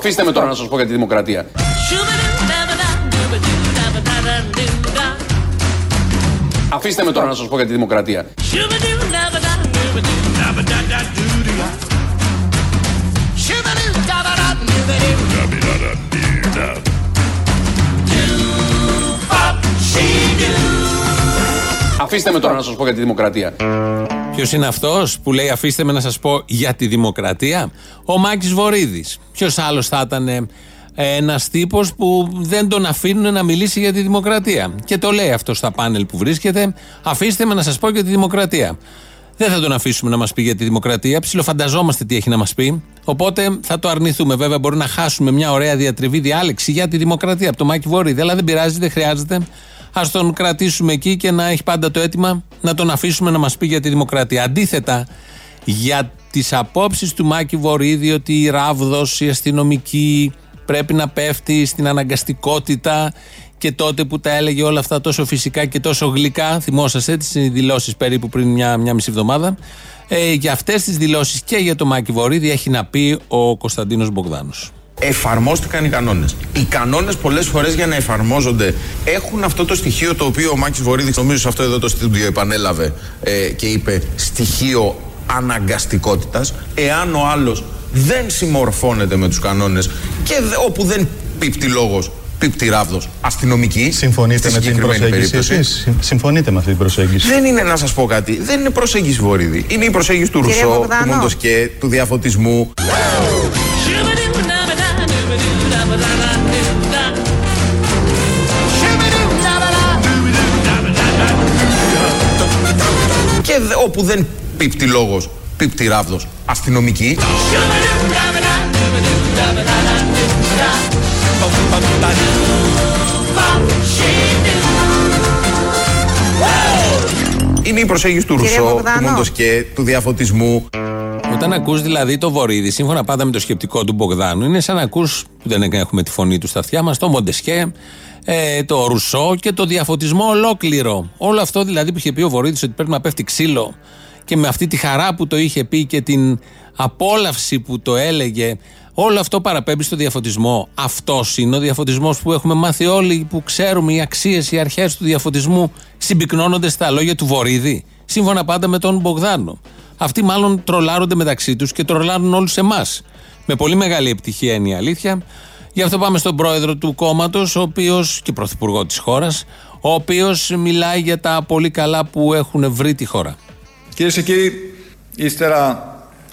Αφήστε με τώρα να σας πω για τη δημοκρατία. Αφήστε με τώρα να σας πω για τη δημοκρατία. Αφήστε με τώρα να σας πω για τη δημοκρατία. Ποιος είναι αυτός που λέει Αφήστε με να σας πω για τη δημοκρατία; Ο Μάκης Βορύδης. Ποιος άλλος θα ήταν ε, ένας τύπος που δεν τον αφήνουν να μιλήσει για τη δημοκρατία; Και το λέει αυτό στα πάνελ που βρίσκεται. Αφήστε με να σας πω για τη δημοκρατία. Δεν θα τον αφήσουμε να μας πει για τη δημοκρατία. Ψιλοφανταζόμαστε τι έχει να μας πει. Οπότε θα το αρνηθούμε. Βέβαια, μπορεί να χάσουμε μια ωραία διατριβή διάλεξη για τη δημοκρατία από το Μάκη Βορύδη. Αλλά δεν πειράζει, δεν χρειάζεται. Α τον κρατήσουμε εκεί και να έχει πάντα το αίτημα να τον αφήσουμε να μας πει για τη δημοκρατία. Αντίθετα, για τις απόψεις του Μάκη Βορύδη ότι η ράβδος, η αστυνομική πρέπει να πέφτει στην αναγκαστικότητα και τότε που τα έλεγε όλα αυτά τόσο φυσικά και τόσο γλυκά, θυμόσαστε τις δηλώσεις περίπου πριν μια, μια μισή εβδομάδα. Ε, για αυτές τις δηλώσεις και για το Μάκη Βορύδη έχει να πει ο Κωνσταντίνος Μπογδάνος εφαρμόστηκαν οι κανόνες. Οι κανόνες πολλές φορές για να εφαρμόζονται έχουν αυτό το στοιχείο το οποίο ο Μάκης Βορύδης, νομίζω σε αυτό εδώ το στούντιο, επανέλαβε ε, και είπε στοιχείο αναγκαστικότητας. Εάν ο άλλος δεν συμμορφώνεται με τους κανόνες και όπου δεν πίπτει λόγος πίπτη ράβδος αστυνομική. Συμφωνείτε με την προσέγγιση εσείς; Συμφωνείτε με αυτή την προσέγγιση; Δεν είναι να σας πω κάτι. Δεν είναι προσέγγιση Βορύδη. Είναι η προσέγγιση του Ρουσό, του Μοντοσκέ, του διαφωτισμού. Και όπου δεν πίπτει λόγος, πίπτει ράβδος, αστυνομική. Είναι η προσέγγιση του Ρουσό, του Μοντοσκέ, του διαφωτισμού. Όταν ακούς δηλαδή το Βορύδι, σύμφωνα πάντα με το σκεπτικό του Μπογδάνου, είναι σαν να ακούς, που δεν έχουμε τη φωνή του στα αυτιά μας, το Μοντεσκέ, ε, το Ρουσό και το διαφωτισμό ολόκληρο. Όλο αυτό δηλαδή που είχε πει ο Βορύδης ότι πρέπει να πέφτει ξύλο και με αυτή τη χαρά που το είχε πει και την απόλαυση που το έλεγε, όλο αυτό παραπέμπει στο διαφωτισμό. Αυτός είναι ο διαφωτισμός που έχουμε μάθει όλοι, που ξέρουμε οι αξίες, οι αρχές του διαφωτισμού συμπυκνώνονται στα λόγια του Βορύδη, σύμφωνα πάντα με τον Μπογδάνο. Αυτοί μάλλον τρολάρονται μεταξύ τους και τρολάρουν όλους εμάς. Με πολύ μεγάλη επιτυχία είναι η αλήθεια. Γι' αυτό πάμε στον πρόεδρο του κόμματος, ο οποίος και πρωθυπουργό της χώρας, ο οποίος μιλάει για τα πολύ καλά που έχουν βρει τη χώρα. Κυρίες και κύριοι, ύστερα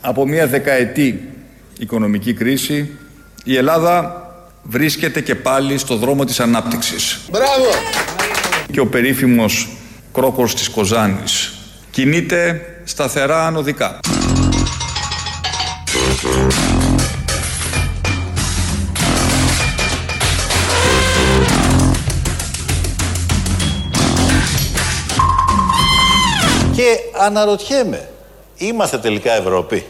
από μια δεκαετή οικονομική κρίση, η Ελλάδα βρίσκεται και πάλι στο δρόμο της ανάπτυξης. Μπράβο! Και ο περίφημος κρόκος της Κοζάνης κινείται σταθερά ανωδικά. Αναρωτιέμαι, είμαστε τελικά Ευρώπη;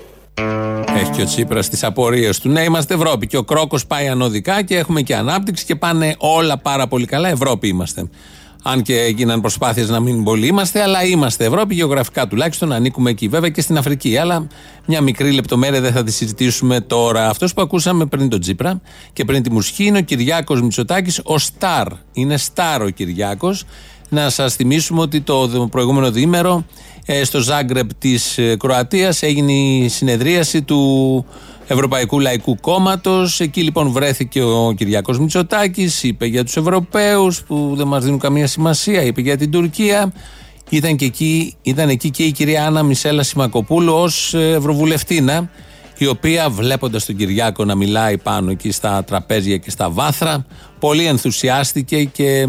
Έχει και ο Τσίπρας τις απορίες του. Ναι, είμαστε Ευρώπη. Και ο Κρόκος πάει ανωδικά και έχουμε και ανάπτυξη και πάνε όλα πάρα πολύ καλά. Ευρώπη είμαστε. Αν και έγιναν προσπάθειες να μην πολύ είμαστε, αλλά είμαστε Ευρώπη, γεωγραφικά τουλάχιστον, ανήκουμε εκεί. Βέβαια και στην Αφρική. Αλλά μια μικρή λεπτομέρεια δεν θα τη συζητήσουμε τώρα. Αυτός που ακούσαμε πριν τον Τζίπρα και πριν τη μουσική είναι ο Κυριάκος Μητσοτάκης, ο Σταρ. Είναι Σταρ ο Κυριάκος. Να σας θυμίσουμε ότι το προηγούμενο διήμερο ε, στο Ζάγκρεπ της ε, Κροατίας έγινε η συνεδρίαση του Ευρωπαϊκού Λαϊκού Κόμματος. Εκεί λοιπόν βρέθηκε ο Κυριάκος Μητσοτάκης, είπε για τους Ευρωπαίους που δεν μας δίνουν καμία σημασία, είπε για την Τουρκία. Ήταν, και εκεί, ήταν εκεί και η κυρία Άννα Μισέλα Σιμακοπούλου ως ε, Ευρωβουλευτήνα, η οποία βλέποντας τον Κυριάκο να μιλάει πάνω εκεί στα τραπέζια και στα βάθρα, πολύ ενθουσιάστηκε και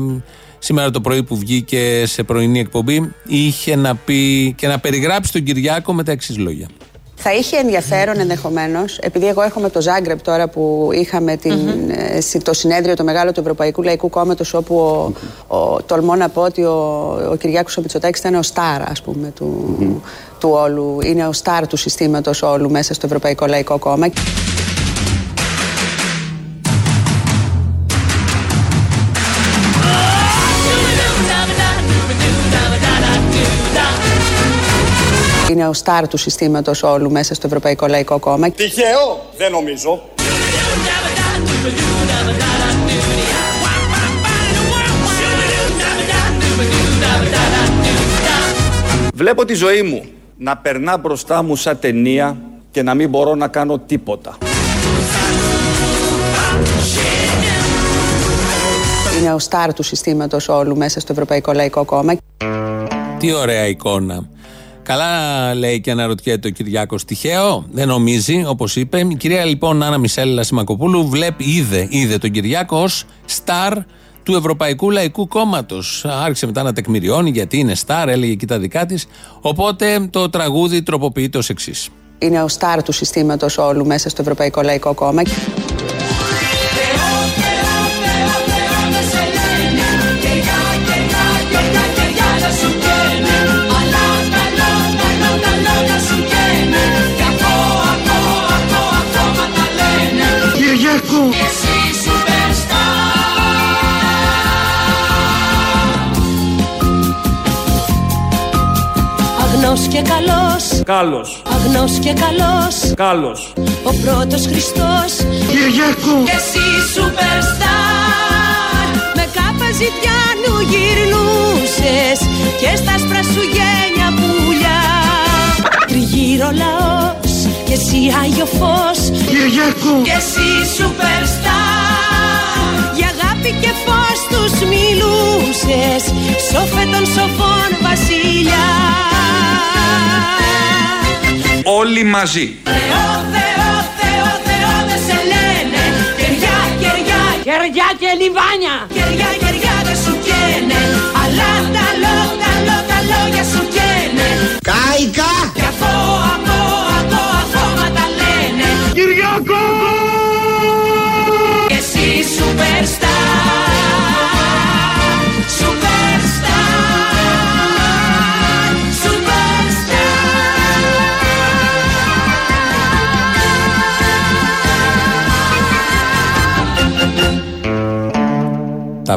σήμερα το πρωί που βγήκε σε πρωινή εκπομπή, είχε να πει και να περιγράψει τον Κυριάκο με τα εξής λόγια. Θα είχε ενδιαφέρον ενδεχομένως, επειδή εγώ έχω το Ζάγκρεπ τώρα που είχαμε την, ε, το συνέδριο το μεγάλο του Ευρωπαϊκού Λαϊκού Κόμματος, όπου ο, ο, τολμώ να πω ότι ο, ο Κυριάκος ο Μητσοτάκης ήταν ο στάρ, ας πούμε, του, του όλου. Είναι ο στάρ του συστήματος όλου μέσα στο Ευρωπαϊκό Λαϊκό Κόμμα. Είναι ο στάρ του συστήματος όλου μέσα στο Ευρωπαϊκό Λαϊκό Κόμμα. Τυχαίο, δεν νομίζω. Βλέπω τη ζωή μου να περνά μπροστά μου σαν ταινία και να μην μπορώ να κάνω τίποτα. Είναι ο στάρ του συστήματος όλου μέσα στο Ευρωπαϊκό Λαϊκό Κόμμα. Τι ωραία εικόνα. Καλά λέει και αναρωτιέται ο Κυριάκος. Τυχαίο, δεν νομίζει, όπως είπε. Η κυρία λοιπόν Άννα Μισέλα Σιμακοπούλου βλέπει, είδε, είδε τον Κυριάκο ως στάρ του Ευρωπαϊκού Λαϊκού Κόμματος. Άρχισε μετά να τεκμηριώνει γιατί είναι στάρ, έλεγε εκεί τα δικά της. Οπότε το τραγούδι τροποποιείται ως εξής. Είναι ο στάρ του συστήματος όλου μέσα στο Ευρωπαϊκό Λαϊκό Κόμμα. Και καλός. Κάλος, Αγνός και καλός. Κάλος. Ο πρώτος Χριστός. Κυριάκο. Και εσύ σούπερστάρ Με κάπα ζητιάνου γυρνούσες Και στα σπρα σου γένια πουλιά. Τριγύρω λαός Και εσύ Άγιο Φως Κυριάκο. Και εσύ σούπερστάρ Για αγάπη και φως τους μιλούσες Σοφέ των σοφών βασιλιά Όλοι μαζί. Θεό, Θεό, Θεό, Θεό δεν σε λένε. Κεριά, κεριά, κεριά και λιβάνια. Κεριά, κεριά δεν σου καίνε. Αλλά τα λό, τα λό, τα λόγια σου καίνε. Κάικα! Και αφό, αφό, αφό, αφόματα λένε. Κυριάκο.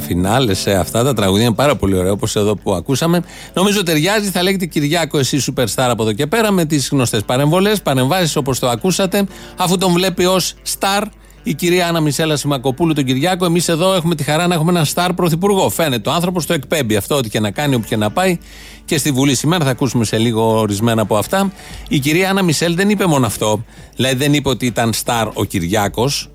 Φινάλες σε αυτά τα τραγούδια είναι πάρα πολύ ωραία, όπως εδώ που ακούσαμε. Νομίζω ταιριάζει, θα λέγεται Κυριάκο, εσύ superstar από εδώ και πέρα, με τις γνωστές παρεμβολές, παρεμβάσεις όπως το ακούσατε, αφού τον βλέπει ως star η κυρία Άννα Μισέλα Σιμακοπούλου τον Κυριάκο. Εμείς εδώ έχουμε τη χαρά να έχουμε έναν στάρ πρωθυπουργό. Φαίνεται ο άνθρωπος το εκπέμπει αυτό, ό,τι και να κάνει, όπου και να πάει. Και στη Βουλή σήμερα θα ακούσουμε σε λίγο ορισμένα από αυτά. Η κυρία Άννα Μισελ δεν είπε μόνο αυτό. Δηλαδή δεν είπε ότι ήταν στάρ ο Κυριάκος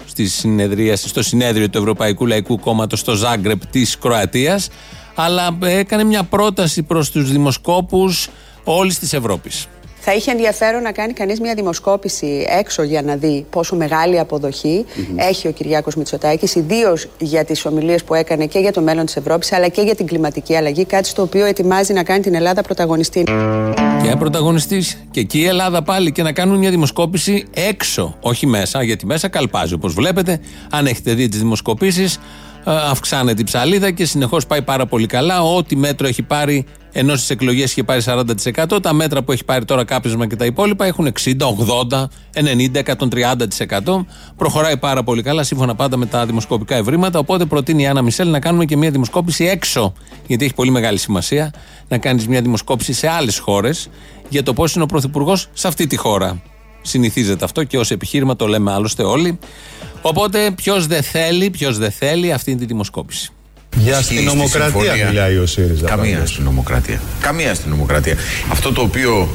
στο συνέδριο του Ευρωπαϊκού Λαϊκού Κόμματος στο Ζάγκρεπ της Κροατίας. Αλλά έκανε μια πρόταση προς τους δημοσκόπους όλης της Ευρώπης. Θα είχε ενδιαφέρον να κάνει κανείς μια δημοσκόπηση έξω για να δει πόσο μεγάλη αποδοχή έχει ο Κυριάκος Μητσοτάκης, ιδίως για τις ομιλίες που έκανε και για το μέλλον της Ευρώπης, αλλά και για την κλιματική αλλαγή, κάτι στο οποίο ετοιμάζει να κάνει την Ελλάδα πρωταγωνιστή. Και πρωταγωνιστής. Και εκεί η Ελλάδα πάλι και να κάνουν μια δημοσκόπηση έξω, όχι μέσα, γιατί μέσα καλπάζει. Όπως βλέπετε, αν έχετε δει τις δημοσκοπήσεις, αυξάνεται η ψαλίδα και συνεχώς πάει πάρα πολύ καλά. Ό,τι μέτρο έχει πάρει, ενώ στις εκλογές είχε πάρει 40%, τα μέτρα που έχει πάρει τώρα κάπνισμα και τα υπόλοιπα έχουν 60, 80, 90, 130%. Προχωράει πάρα πολύ καλά, σύμφωνα πάντα με τα δημοσκοπικά ευρήματα. Οπότε προτείνει η Άννα Μισελ να κάνουμε και μια δημοσκόπηση έξω, γιατί έχει πολύ μεγάλη σημασία να κάνεις μια δημοσκόπηση σε άλλες χώρες για το πώς είναι ο Πρωθυπουργός σε αυτή τη χώρα. Συνηθίζεται αυτό και ως επιχείρημα το λέμε άλλωστε όλοι. Οπότε ποιος δεν θέλει, ποιος δεν θέλει αυτή τη δημοσκόπηση. Για Ισχύει στη αστυνομοκρατία συμφωνία. μιλάει ο ΣΥΡΙΖΑ. Καμία πάντως. αστυνομοκρατία. Καμία αστυνομοκρατία. Αυτό το οποίο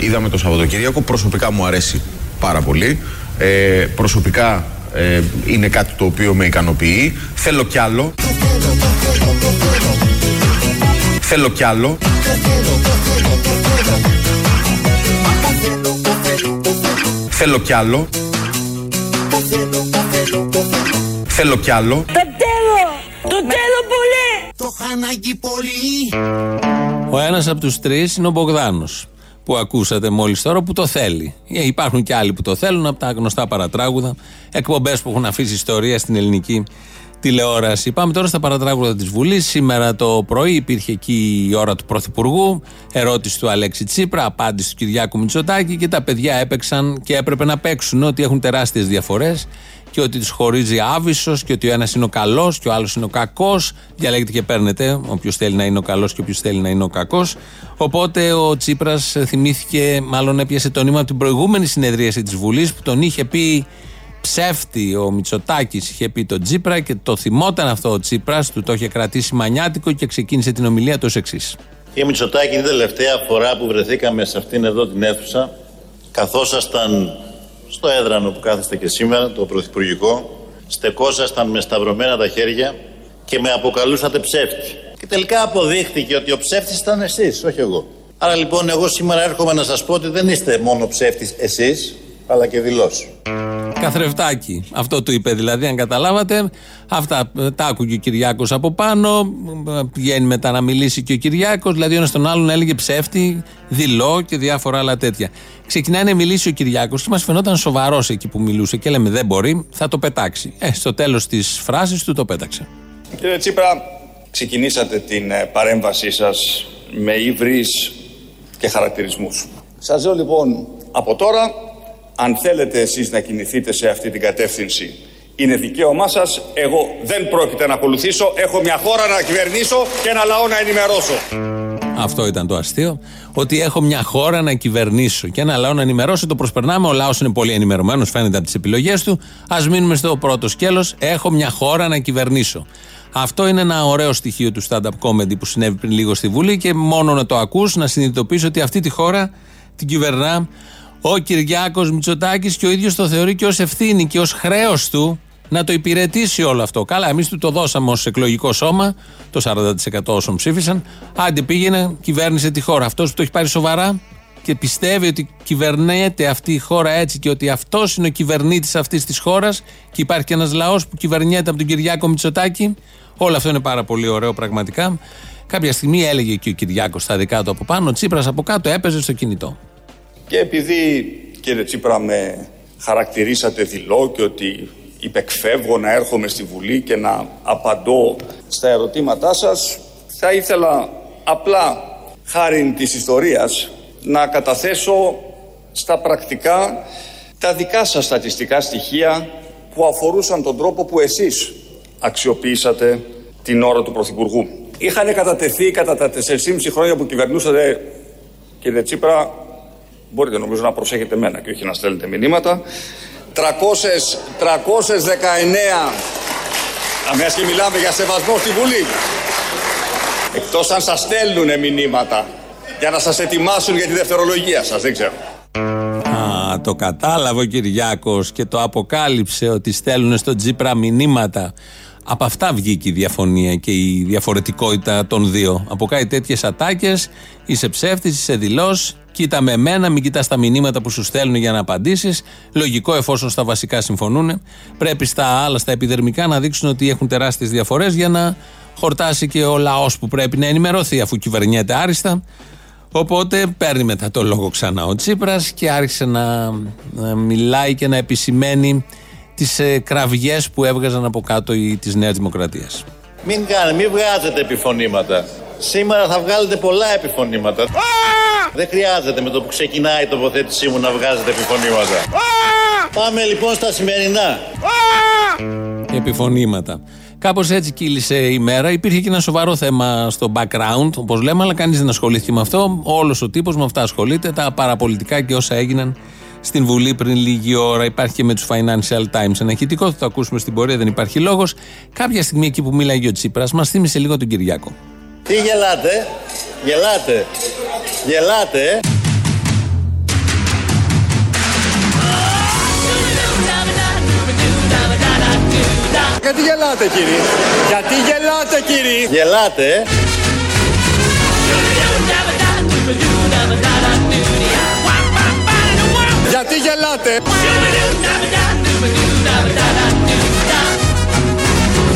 ε, είδαμε το Σαββατοκύριακο προσωπικά μου αρέσει πάρα πολύ. Ε, προσωπικά ε, είναι κάτι το οποίο με ικανοποιεί. Θέλω κι άλλο. Θέλω κι άλλο. Θέλω κι άλλο. Θέλω κι άλλο. Ο ένας από τους τρεις είναι ο Μπογδάνος. Που ακούσατε μόλις τώρα που το θέλει. Ε, υπάρχουν και άλλοι που το θέλουν από τα γνωστά παρατράγουδα. Εκπομπές που έχουν αφήσει ιστορία στην ελληνική τηλεόραση. Πάμε τώρα στα παρατράγουδα της Βουλής. Σήμερα το πρωί υπήρχε εκεί η ώρα του Πρωθυπουργού. Ερώτηση του Αλέξη Τσίπρα, απάντηση του Κυριάκου Μητσοτάκη και τα παιδιά έπαιξαν και έπρεπε να παίξουν ότι έχουν τεράστιες διαφορές και ότι του χωρίζει άβυσο και ότι ο ένας είναι ο καλός και ο άλλος είναι ο κακός. Διαλέγετε και παίρνετε, όποιος θέλει να είναι ο καλός και όποιος θέλει να είναι ο κακός. Οπότε ο Τσίπρας θυμήθηκε, μάλλον έπιασε το νήμα από την προηγούμενη συνεδρίαση της Βουλής που τον είχε πει ψεύτη. Ο Μητσοτάκης είχε πει τον Τσίπρα και το θυμόταν αυτό ο Τσίπρας, του το είχε κρατήσει μανιάτικο και ξεκίνησε την ομιλία του ως εξής. Κύριε Μητσοτάκη, είναι η τελευταία φορά που βρεθήκαμε σε αυτήν εδώ την αίθουσα, καθόσασταν στο έδρανο που κάθεστε και σήμερα, το Πρωθυπουργικό, στεκόσασταν με σταυρωμένα τα χέρια και με αποκαλούσατε ψεύτη. Και τελικά αποδείχθηκε ότι ο ψεύτης ήταν εσείς, όχι εγώ. Άρα λοιπόν εγώ σήμερα έρχομαι να σας πω ότι δεν είστε μόνο ψεύτης εσείς, αλλά και δηλώσεις. Καθρεφτάκι. Αυτό του είπε δηλαδή, αν καταλάβατε. Αυτά ε, τα άκουγε ο Κυριάκος από πάνω. ε, Πηγαίνει μετά να μιλήσει και ο Κυριάκος. Δηλαδή, ο ένας τον άλλον έλεγε ψεύτη, δηλώ και διάφορα άλλα τέτοια. Ξεκινάει να μιλήσει ο Κυριάκος και μας φαινόταν σοβαρός εκεί που μιλούσε και λέμε δεν μπορεί, θα το πετάξει. Ε, στο τέλος της φράσης του το πέταξε. Κύριε Τσίπρα, ξεκινήσατε την ε, παρέμβασή σας με ύβρις και χαρακτηρισμούς. Σας λέω λοιπόν από τώρα, αν θέλετε εσείς να κινηθείτε σε αυτή την κατεύθυνση, είναι δικαίωμά σας, εγώ δεν πρόκειται να ακολουθήσω, έχω μια χώρα να κυβερνήσω και ένα λαό να ενημερώσω. Αυτό ήταν το αστείο. Ότι έχω μια χώρα να κυβερνήσω και ένα λαό να ενημερώσω. Το προσπερνάμε. Ο λαός είναι πολύ ενημερωμένος, φαίνεται από τις επιλογές του. Α μείνουμε στο πρώτο σκέλος. Έχω μια χώρα να κυβερνήσω. Αυτό είναι ένα ωραίο στοιχείο του stand-up comedy που συνέβη πριν λίγο στη Βουλή και μόνο να το ακούς να συνειδητοποιείς ότι αυτή τη χώρα την κυβερνά ο Κυριάκος Μητσοτάκης και ο ίδιος το θεωρεί και ως ευθύνη και ως χρέος του να το υπηρετήσει όλο αυτό. Καλά, εμείς του το δώσαμε ως εκλογικό σώμα, το 40% όσων ψήφισαν. Άντε πήγαινε, κυβέρνησε τη χώρα. Αυτός που το έχει πάρει σοβαρά και πιστεύει ότι κυβερνέται αυτή η χώρα έτσι και ότι αυτός είναι ο κυβερνήτης αυτής της χώρας και υπάρχει και ένας λαός που κυβερνιέται από τον Κυριάκο Μητσοτάκη. Όλο αυτό είναι πάρα πολύ ωραίο πραγματικά. Κάποια στιγμή έλεγε και ο Κυριάκος στα δικά του από πάνω, ο Τσίπρας από κάτω έπαιζε στο κινητό. Και επειδή, κύριε Τσίπρα, με χαρακτηρίσατε δηλό και ότι υπεκφεύγω να έρχομαι στη Βουλή και να απαντώ στα ερωτήματά σας, θα ήθελα απλά, χάρη της ιστορίας, να καταθέσω στα πρακτικά τα δικά σας στατιστικά στοιχεία που αφορούσαν τον τρόπο που εσείς αξιοποιήσατε την ώρα του Πρωθυπουργού. Είχαν κατατεθεί κατά τα 4,5 χρόνια που κυβερνούσατε, κύριε Τσίπρα, μπορείτε νομίζω να προσέχετε εμένα και όχι να στέλνετε μηνύματα, 300, 319, αμέσως και μιλάμε για σεβασμό στη Βουλή, εκτός αν σας στέλνουν μηνύματα για να σας ετοιμάσουν για τη δευτερολογία σας, δεν ξέρω. Α, το κατάλαβε ο Κυριάκος και το αποκάλυψε ότι στέλνουν στο Τζίπρα μηνύματα. Από αυτά βγήκε η διαφωνία και η διαφορετικότητα των δύο. Από κάτι τέτοιες ατάκες, είσαι ψεύτης, είσαι δηλός, κοίτα με εμένα, μην κοιτάς τα μηνύματα που σου στέλνουν για να απαντήσεις. Λογικό εφόσον στα βασικά συμφωνούν. Πρέπει στα άλλα, στα επιδερμικά, να δείξουν ότι έχουν τεράστιες διαφορές για να χορτάσει και ο λαός που πρέπει να ενημερωθεί αφού κυβερνιέται άριστα. Οπότε παίρνει μετά το λόγο ξανά ο Τσίπρας και άρχισε να, να μιλάει και να επισημαίνει τις ε, κραυγές που έβγαζαν από κάτω οι, της Νέας Δημοκρατίας. Μην κάνε, μην βγάζετε επιφωνήματα. Σήμερα θα βγάλετε πολλά επιφωνήματα. Δεν χρειάζεται με το που ξεκινάει η τοποθέτησή μου να βγάζετε επιφωνήματα. Πάμε λοιπόν στα σημερινά. Επιφωνήματα. Κάπως έτσι κύλησε η μέρα. Υπήρχε και ένα σοβαρό θέμα στο background, όπως λέμε, αλλά κανείς δεν ασχολήθηκε με αυτό. Όλος ο τύπος με αυτά ασχολείται. Τα παραπολιτικά και όσα έγιναν στην Βουλή πριν λίγη ώρα. Υπάρχει και με τους Financial Times ένα ηχητικό. Θα το ακούσουμε στην πορεία, δεν υπάρχει λόγος. Κάποια στιγμή εκεί που μίλαγε ο Τσίπρας, μας θύμισε λίγο τον Κυριάκο. Τι γελάτε, γελάτε, γελάτε. ε. Γιατί γελάτε κύριε, γιατί γελάτε κύριε; Γελάτε. ε. Γιατί γελάτε;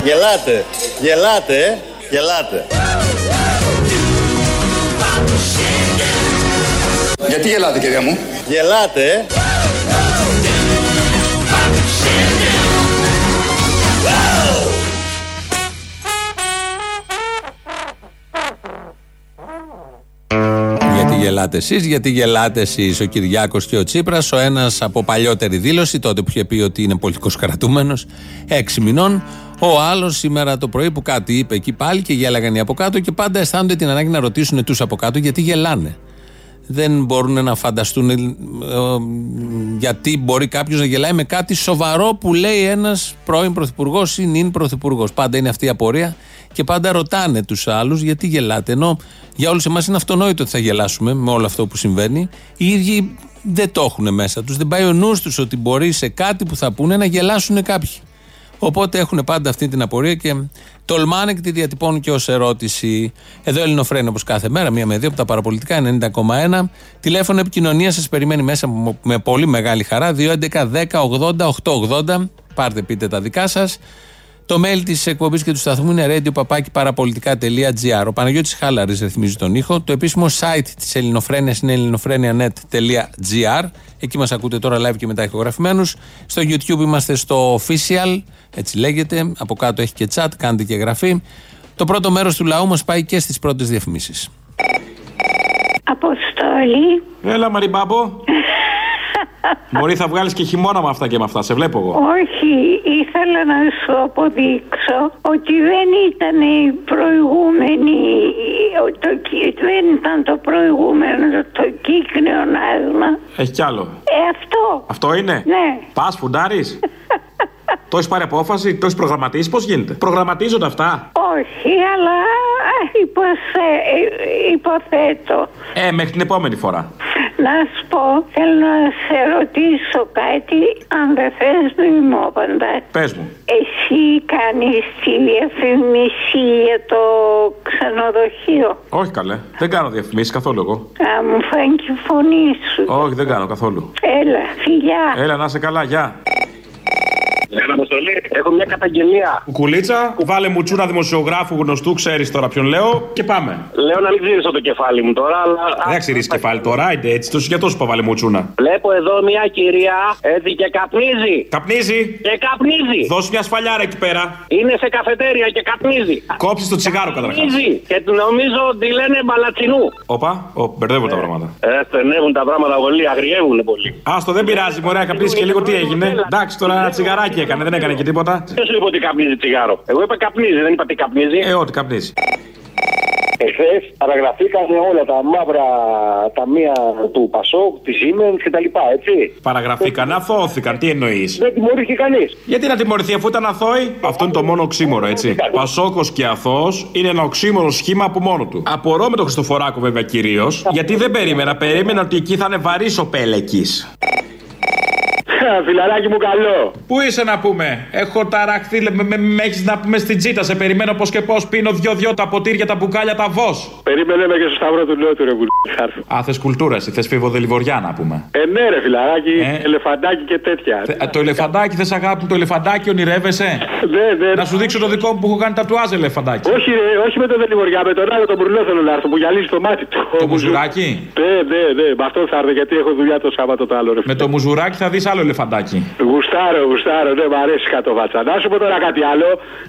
Γελάτε, γελάτε, ε. γελάτε. Γιατί γελάτε κυρία μου; Γελάτε. ε. Γιατί γελάτε εσείς, γιατί γελάτε εσείς ο Κυριάκος και ο Τσίπρας. Ο ένας από παλιότερη δήλωση, τότε που είχε πει ότι είναι πολιτικός κρατούμενος, έξι μηνών. Ο άλλος σήμερα το πρωί που κάτι είπε εκεί πάλι και γέλαγαν οι από κάτω και πάντα αισθάνονται την ανάγκη να ρωτήσουν τους από κάτω γιατί γελάνε. Δεν μπορούν να φανταστούν ε, ε, γιατί μπορεί κάποιος να γελάει με κάτι σοβαρό που λέει ένας πρώην πρωθυπουργός ή νυν πρωθυπουργός. Πάντα είναι αυτή η απορία και πάντα ρωτάνε τους άλλους γιατί γελάτε. Ενώ για όλους εμάς είναι αυτονόητο ότι θα γελάσουμε με όλο αυτό που συμβαίνει. Οι ίδιοι δεν το έχουν μέσα τους. Δεν πάει ο νους τους ότι μπορεί σε κάτι που θα πούνε να γελάσουν κάποιοι. Οπότε έχουν πάντα αυτή την απορία και τολμάνε και τη διατυπώνουν και ως ερώτηση. Εδώ Ελληνοφρένη όπως κάθε μέρα, μία με δύο από τα παραπολιτικά 90,1. Τηλέφωνο επικοινωνίας σας περιμένει μέσα με πολύ μεγάλη χαρά. 211 10 80 880. Πάρτε, πείτε τα δικά σας. Το mail της εκπομπής και του σταθμού είναι radio.parapolitica.gr. Ο Παναγιώτης Χάλαρης ρυθμίζει τον ήχο. Το επίσημο site της Ελληνοφρένειας είναι ελληνοφρένια.net.gr. Εκεί μας ακούτε τώρα live και μετά ηχογραφημένους. Στο YouTube είμαστε στο official, έτσι λέγεται. Από κάτω έχει και chat, κάντε και εγγραφή. Το πρώτο μέρος του λαού μας πάει και στις πρώτες διαφημίσεις. Αποστόλη. Έλα, Μαριμπάμπο. Μπορεί θα βγάλεις και χειμώνα με αυτά και με αυτά, σε βλέπω εγώ. Όχι, ήθελα να σου αποδείξω ότι δεν ήταν η προηγούμενη, ο- το, κι- δεν ήταν το προηγούμενο, το κύκνιο άσμα. Έχει κι άλλο. Ε, αυτό. Αυτό είναι; Ναι. Πας, φουντάρεις; το έχεις πάρει απόφαση, το έχεις προγραμματίσει, πώς γίνεται; Προγραμματίζονται αυτά; Όχι, αλλά ε, υποθε, ε, υποθέτω. Ε, μέχρι την επόμενη φορά. Να σου πω, θέλω να σε ρωτήσω κάτι, αν δεν θες μη μου απαντάς. Πες μου. Εσύ κάνεις τη διαφήμιση για το ξενοδοχείο; Όχι καλέ. Δεν κάνω διαφημίσεις καθόλου εγώ. Α, μου φάνηκε η φωνή σου. Όχι, δεν κάνω καθόλου. Έλα, φιλιά. Έλα, να είσαι καλά, γεια. Έχω μια καταγγελία. Κουκουλίτσα, βάλε μου τσούνα δημοσιογράφου γνωστού, ξέρεις τώρα ποιον λέω και πάμε. Λέω να μην ξυρίσω το κεφάλι μου τώρα, αλλά. Δεν ξηρίσει κεφάλι τώρα, είτε έτσι, τόσο για τόσο είπα, βάλε μου τσούνα. Βλέπω εδώ μια κυρία έτσι και καπνίζει. Καπνίζει. Και καπνίζει. Δώσε μια σφαλιάρα εκεί πέρα. Είναι σε καφετέρια και καπνίζει. Κόψεις το τσιγάρο καταρχάς. Καπνίζει. Και του νομίζω ότι λένε μπαλατσινού. Όπα, ο, μπερδεύω τα πράγματα. Ε, στενεύουν τα πράγματα πολύ, αγριεύουν πολύ. Άστο, δεν πειράζει, μωρέ, καπνίσει και λίγο τι έγινε. Εντάξει, τώρα ένα τσιγαράκι έκανε, δεν έκανε και τίποτα; Ποιο σου είπε ότι καπνίζει τσιγάρο. Εγώ είπα καπνίζει, δεν είπα τι καπνίζει. Ε, ό,τι καπνίζει. Εχθές παραγραφήκαν όλα τα μαύρα ταμεία του Πασόκ, της Siemens κτλ. Έτσι. Παραγραφήκαν, αθώθηκαν, τι εννοείς; Δεν τιμωρήθηκε κανείς. Γιατί να τιμωρηθεί αφού ήταν αθώοι; Αυτό είναι το μόνο οξύμορο, έτσι. Πασόκος και αθώος είναι ένα οξύμορο σχήμα από μόνο του. Απορώ με τον Χριστοφοράκο βέβαια κυρίως, γιατί δεν περίμενα. Περίμενα ότι εκεί θα είναι βαρύς ο Πέλεκης. Φιλαράκι μου καλό. Πού είσαι να πούμε, Έχω ταραχθεί, με, με, με έχεις να πούμε στην τσίτα. Σε περιμένω πώς και πώς πίνω δυο-δυο τα ποτήρια, τα μπουκάλια, τα βό. Περίμενε με και στο σταυρό του Νότου, ρε κουλ. Α, θες κουλτούρα, εσύ θες φίβο να πούμε. Ε, ναι, ρε φιλαράκι, Ε. ελεφαντάκι και τέτοια. Θε- το ελεφαντάκι, θες αγάπη μου, το ελεφαντάκι ονειρεύεσαι; Ναι, ναι. Να σου δείξω το δικό μου που έχω κάνει τατουάζ ελεφαντάκι. Όχι, ρε, όχι με το Δελιβοριά, με τον άλλο τον Μπουρνό θέλω να έρθω που γυαλίζει το μάτι του. Το μουζουράκι; Ναι, ναι, ναι, με αυτό θα έρθω γιατί έχω δουλειά το Σάββατο το άλλο, ρε. Με το μουζουράκι θα δεις άλλο ελεφαντάκι. Γουστάρω, γουστάρω, ναι, μ' αρέσει κάτω βάτσα. Να σου πω τώρα κάτι άλλο.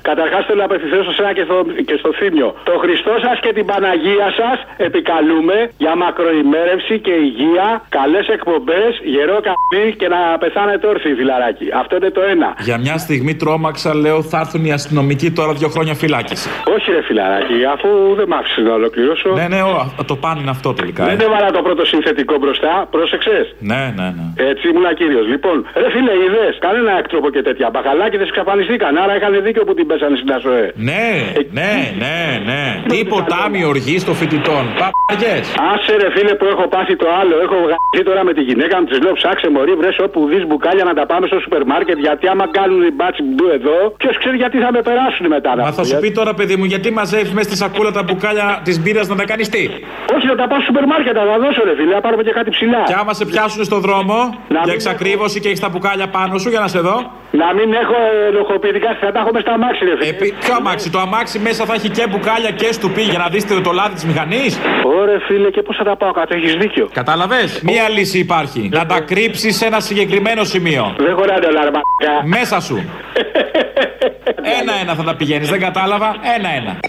Καταρχάς θέλω να απευθυνθώ σε σένα και στο, και στο θύμιο. Το Χριστό σας και την Παναγία σας επικαλούμε για μακροημέρευση και υγεία, καλές εκπομπές, γερό καμπί και να πεθάνετε όρθιοι, φιλαράκι. Αυτό είναι το ένα. Για μια στιγμή τρόμαξα, λέω, θα έρθουν οι αστυνομικοί τώρα δύο χρόνια φυλάκιση. Όχι, ρε φιλαράκι, αφού δεν μ' άφησες να ολοκληρώσω. Ναι, ναι, ο, το πάνε είναι αυτό τελικά. Δεν ε. έβαλα το πρώτο συνθετικό μπροστά, πρόσεξες; Ναι, ναι, ναι. Έτσι ήμουν κύριος. Λοιπόν, ρε φίλε, είδες κανένα έκτροπο και τέτοια. Μπαχαλάκιδε εξαφανιστήκαν. Άρα είχαν δίκιο που την πέσανε στην ΑΣΟΕ. Ναι, ναι, ναι, ναι. Τι ποτάμι οργή των φοιτητών. Παπαριές. Άσε ρε φίλε που έχω πάθει το άλλο. Έχω βγάλει τώρα με τη γυναίκα μου. Της λέω ψάξε μωρή, βρες όπου δεις μπουκάλια να τα πάμε στο σούπερ μάρκετ. Γιατί άμα κάνουν την μπάτσι μπου εδώ, ποιος ξέρει γιατί θα με περάσουν μετά. να Μα θα πούμε. σου πει τώρα, παιδί μου, γιατί μαζεύεις μέσα στη σακούλα τα μπουκάλια της μπύρας να τα κάνεις τι; Όχι, να τα πάω στο σούπερ μάρκετ, θα τα δώσω ρε φίλε, να πάρουμε και κάτι ψηλά. Και άμα σε πιάσουν στον δρόμο Να για μην εξακρίβωση και έχεις τα μπουκάλια πάνω σου, για να σε δω. Να μην έχω ενοχοποιητικά, θα τα έχω μες στα αμάξι ρε φίλε. Επί... Ποιο αμάξι, το αμάξι μέσα θα έχει και μπουκάλια και στουπί για να δείτε το λάδι της μηχανής. Ωρε φίλε, και πώς θα τα πάω κάτω, έχεις δίκιο. Κατάλαβες; Μία λύση υπάρχει. Να τα κρύψεις σε ένα συγκεκριμένο σημείο. Δεν χωράνε όλα, ρε μαλάκα. Μέσα σου. Ένα-ένα θα τα πηγαίνεις. Δεν κατάλαβα; Ένα-ένα.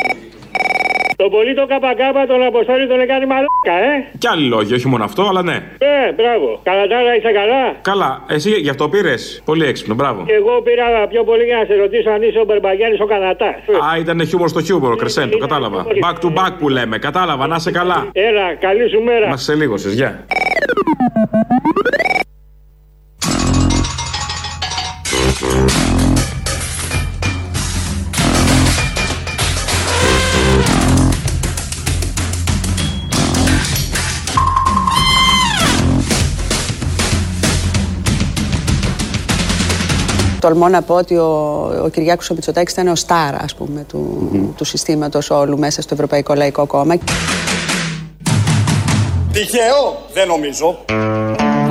Τον πολύ το καπακάπα τον Αποστόλη τον έκανε μαλάκα, ε. Κι άλλοι λόγοι, όχι μόνο αυτό, αλλά ναι. Ε, μπράβο. Καλατάρα, είσαι καλά. Καλά, εσύ γι' αυτό πήρες. Πολύ έξυπνο, μπράβο. Και εγώ πήρα πιο πολύ για να σε ρωτήσω αν είσαι ο Μπερμπαγιάννης ο Κανατάς. Α, ήταν χιούμορ στο χιούμορ, κρεσέντο, κατάλαβα. Back to back που λέμε, κατάλαβα, να είσαι καλά. Έλα, καλή σου μέρα. Μα σε λίγος, γεια. Τολμώ να πω ότι ο, ο Κυριάκος ο Μητσοτάκης ήταν ο στάρ, ας πούμε, του, του συστήματος όλου μέσα στο Ευρωπαϊκό Λαϊκό Κόμμα. Τυχαίο, δεν νομίζω.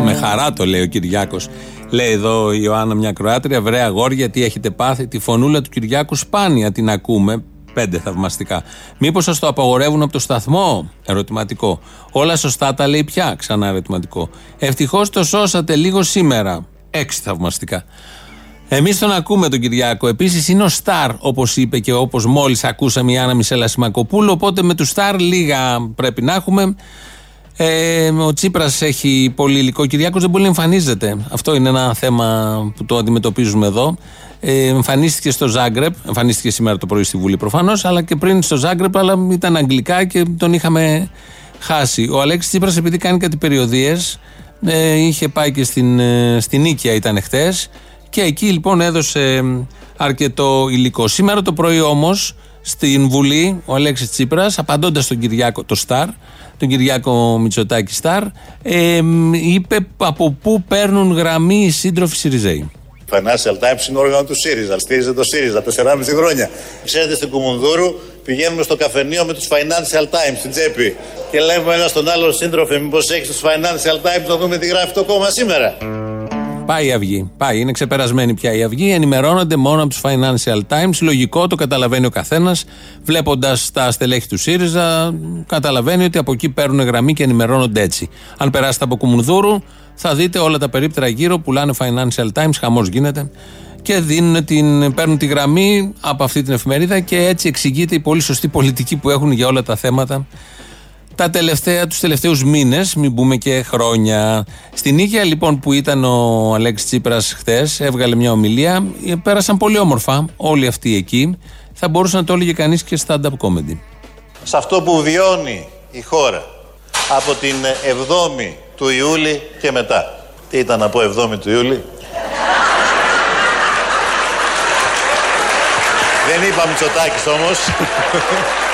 Με χαρά το λέει ο Κυριάκος. Λέει εδώ η Ιωάννα μια Κροάτρια, βρέα αγόρια, τι έχετε πάθει. Τη φωνούλα του Κυριάκου σπάνια την ακούμε. Πέντε θαυμαστικά. Μήπως σας το απαγορεύουν από το σταθμό, ερωτηματικό. Όλα σωστά τα λέει πια, ξανά ερωτηματικό. Ευτυχώς το σώσατε λίγο σήμερα. Έξι θαυμαστικά. Εμείς τον ακούμε τον Κυριάκο. Επίσης είναι ο Σταρ, όπως είπε και όπως μόλις ακούσαμε η Άννα Μισέλα Σιμακοπούλου. Οπότε με τους Σταρ λίγα πρέπει να έχουμε. Ε, ο Τσίπρας έχει πολύ υλικό. Ο Κυριάκος δεν μπορεί να εμφανίζεται. Αυτό είναι ένα θέμα που το αντιμετωπίζουμε εδώ. Ε, εμφανίστηκε στο Ζάγκρεπ, εμφανίστηκε σήμερα το πρωί στη Βουλή προφανώς, αλλά και πριν στο Ζάγκρεπ, αλλά ήταν αγγλικά και τον είχαμε χάσει. Ο Αλέξης Τσίπρας, επειδή κάνει κάτι περιοδίες, ε, είχε πάει και στην, ε, στην Νίκαια, ήταν χτες, και εκεί λοιπόν έδωσε αρκετό υλικό. Σήμερα το πρωί όμως στην Βουλή ο Αλέξης Τσίπρας, απαντώντας στον Κυριάκο, το Σταρ, τον Κυριάκο Μητσοτάκη Σταρ, ε, είπε από πού παίρνουν γραμμή οι σύντροφοι Σιριζέοι. Financial Times είναι όργανο του ΣΥΡΙΖΑ. Στήριζε το ΣΥΡΙΖΑ 4,5 χρόνια. Ξέρετε, στην Κουμουνδούρου πηγαίνουμε στο καφενείο με τους Financial Times στην τσέπη. Και λέμε ένα στον άλλο σύντροφε, μήπως έχεις τους Financial Times να δούμε τι γράφει το κόμμα σήμερα. Πάει η Αυγή. Πάει. Είναι ξεπερασμένη πια η Αυγή. Ενημερώνονται μόνο από τους Financial Times. Λογικό, το καταλαβαίνει ο καθένας. Βλέποντας τα στελέχη του ΣΥΡΙΖΑ, καταλαβαίνει ότι από εκεί παίρνουν γραμμή και ενημερώνονται έτσι. Αν περάσετε από Κουμουνδούρου, θα δείτε όλα τα περίπτερα γύρω. Πουλάνε Financial Times, χαμός γίνεται. Και δίνουν την, παίρνουν τη γραμμή από αυτή την εφημερίδα και έτσι εξηγείται η πολύ σωστή πολιτική που έχουν για όλα τα θέματα τα τελευταία, τους τελευταίους μήνες, μην πούμε και χρόνια. Στην Ήγια λοιπόν που ήταν ο Αλέξης Τσίπρας χθες, έβγαλε μια ομιλία, ε, πέρασαν πολύ όμορφα όλοι αυτοί εκεί. Θα μπορούσε να το έλεγε κανείς και stand-up comedy. Σε αυτό που βιώνει η χώρα από την 7η του Ιούλη και μετά. Τι ήταν να πω 7η του Ιούλη; Δεν είπα Μητσοτάκης όμως.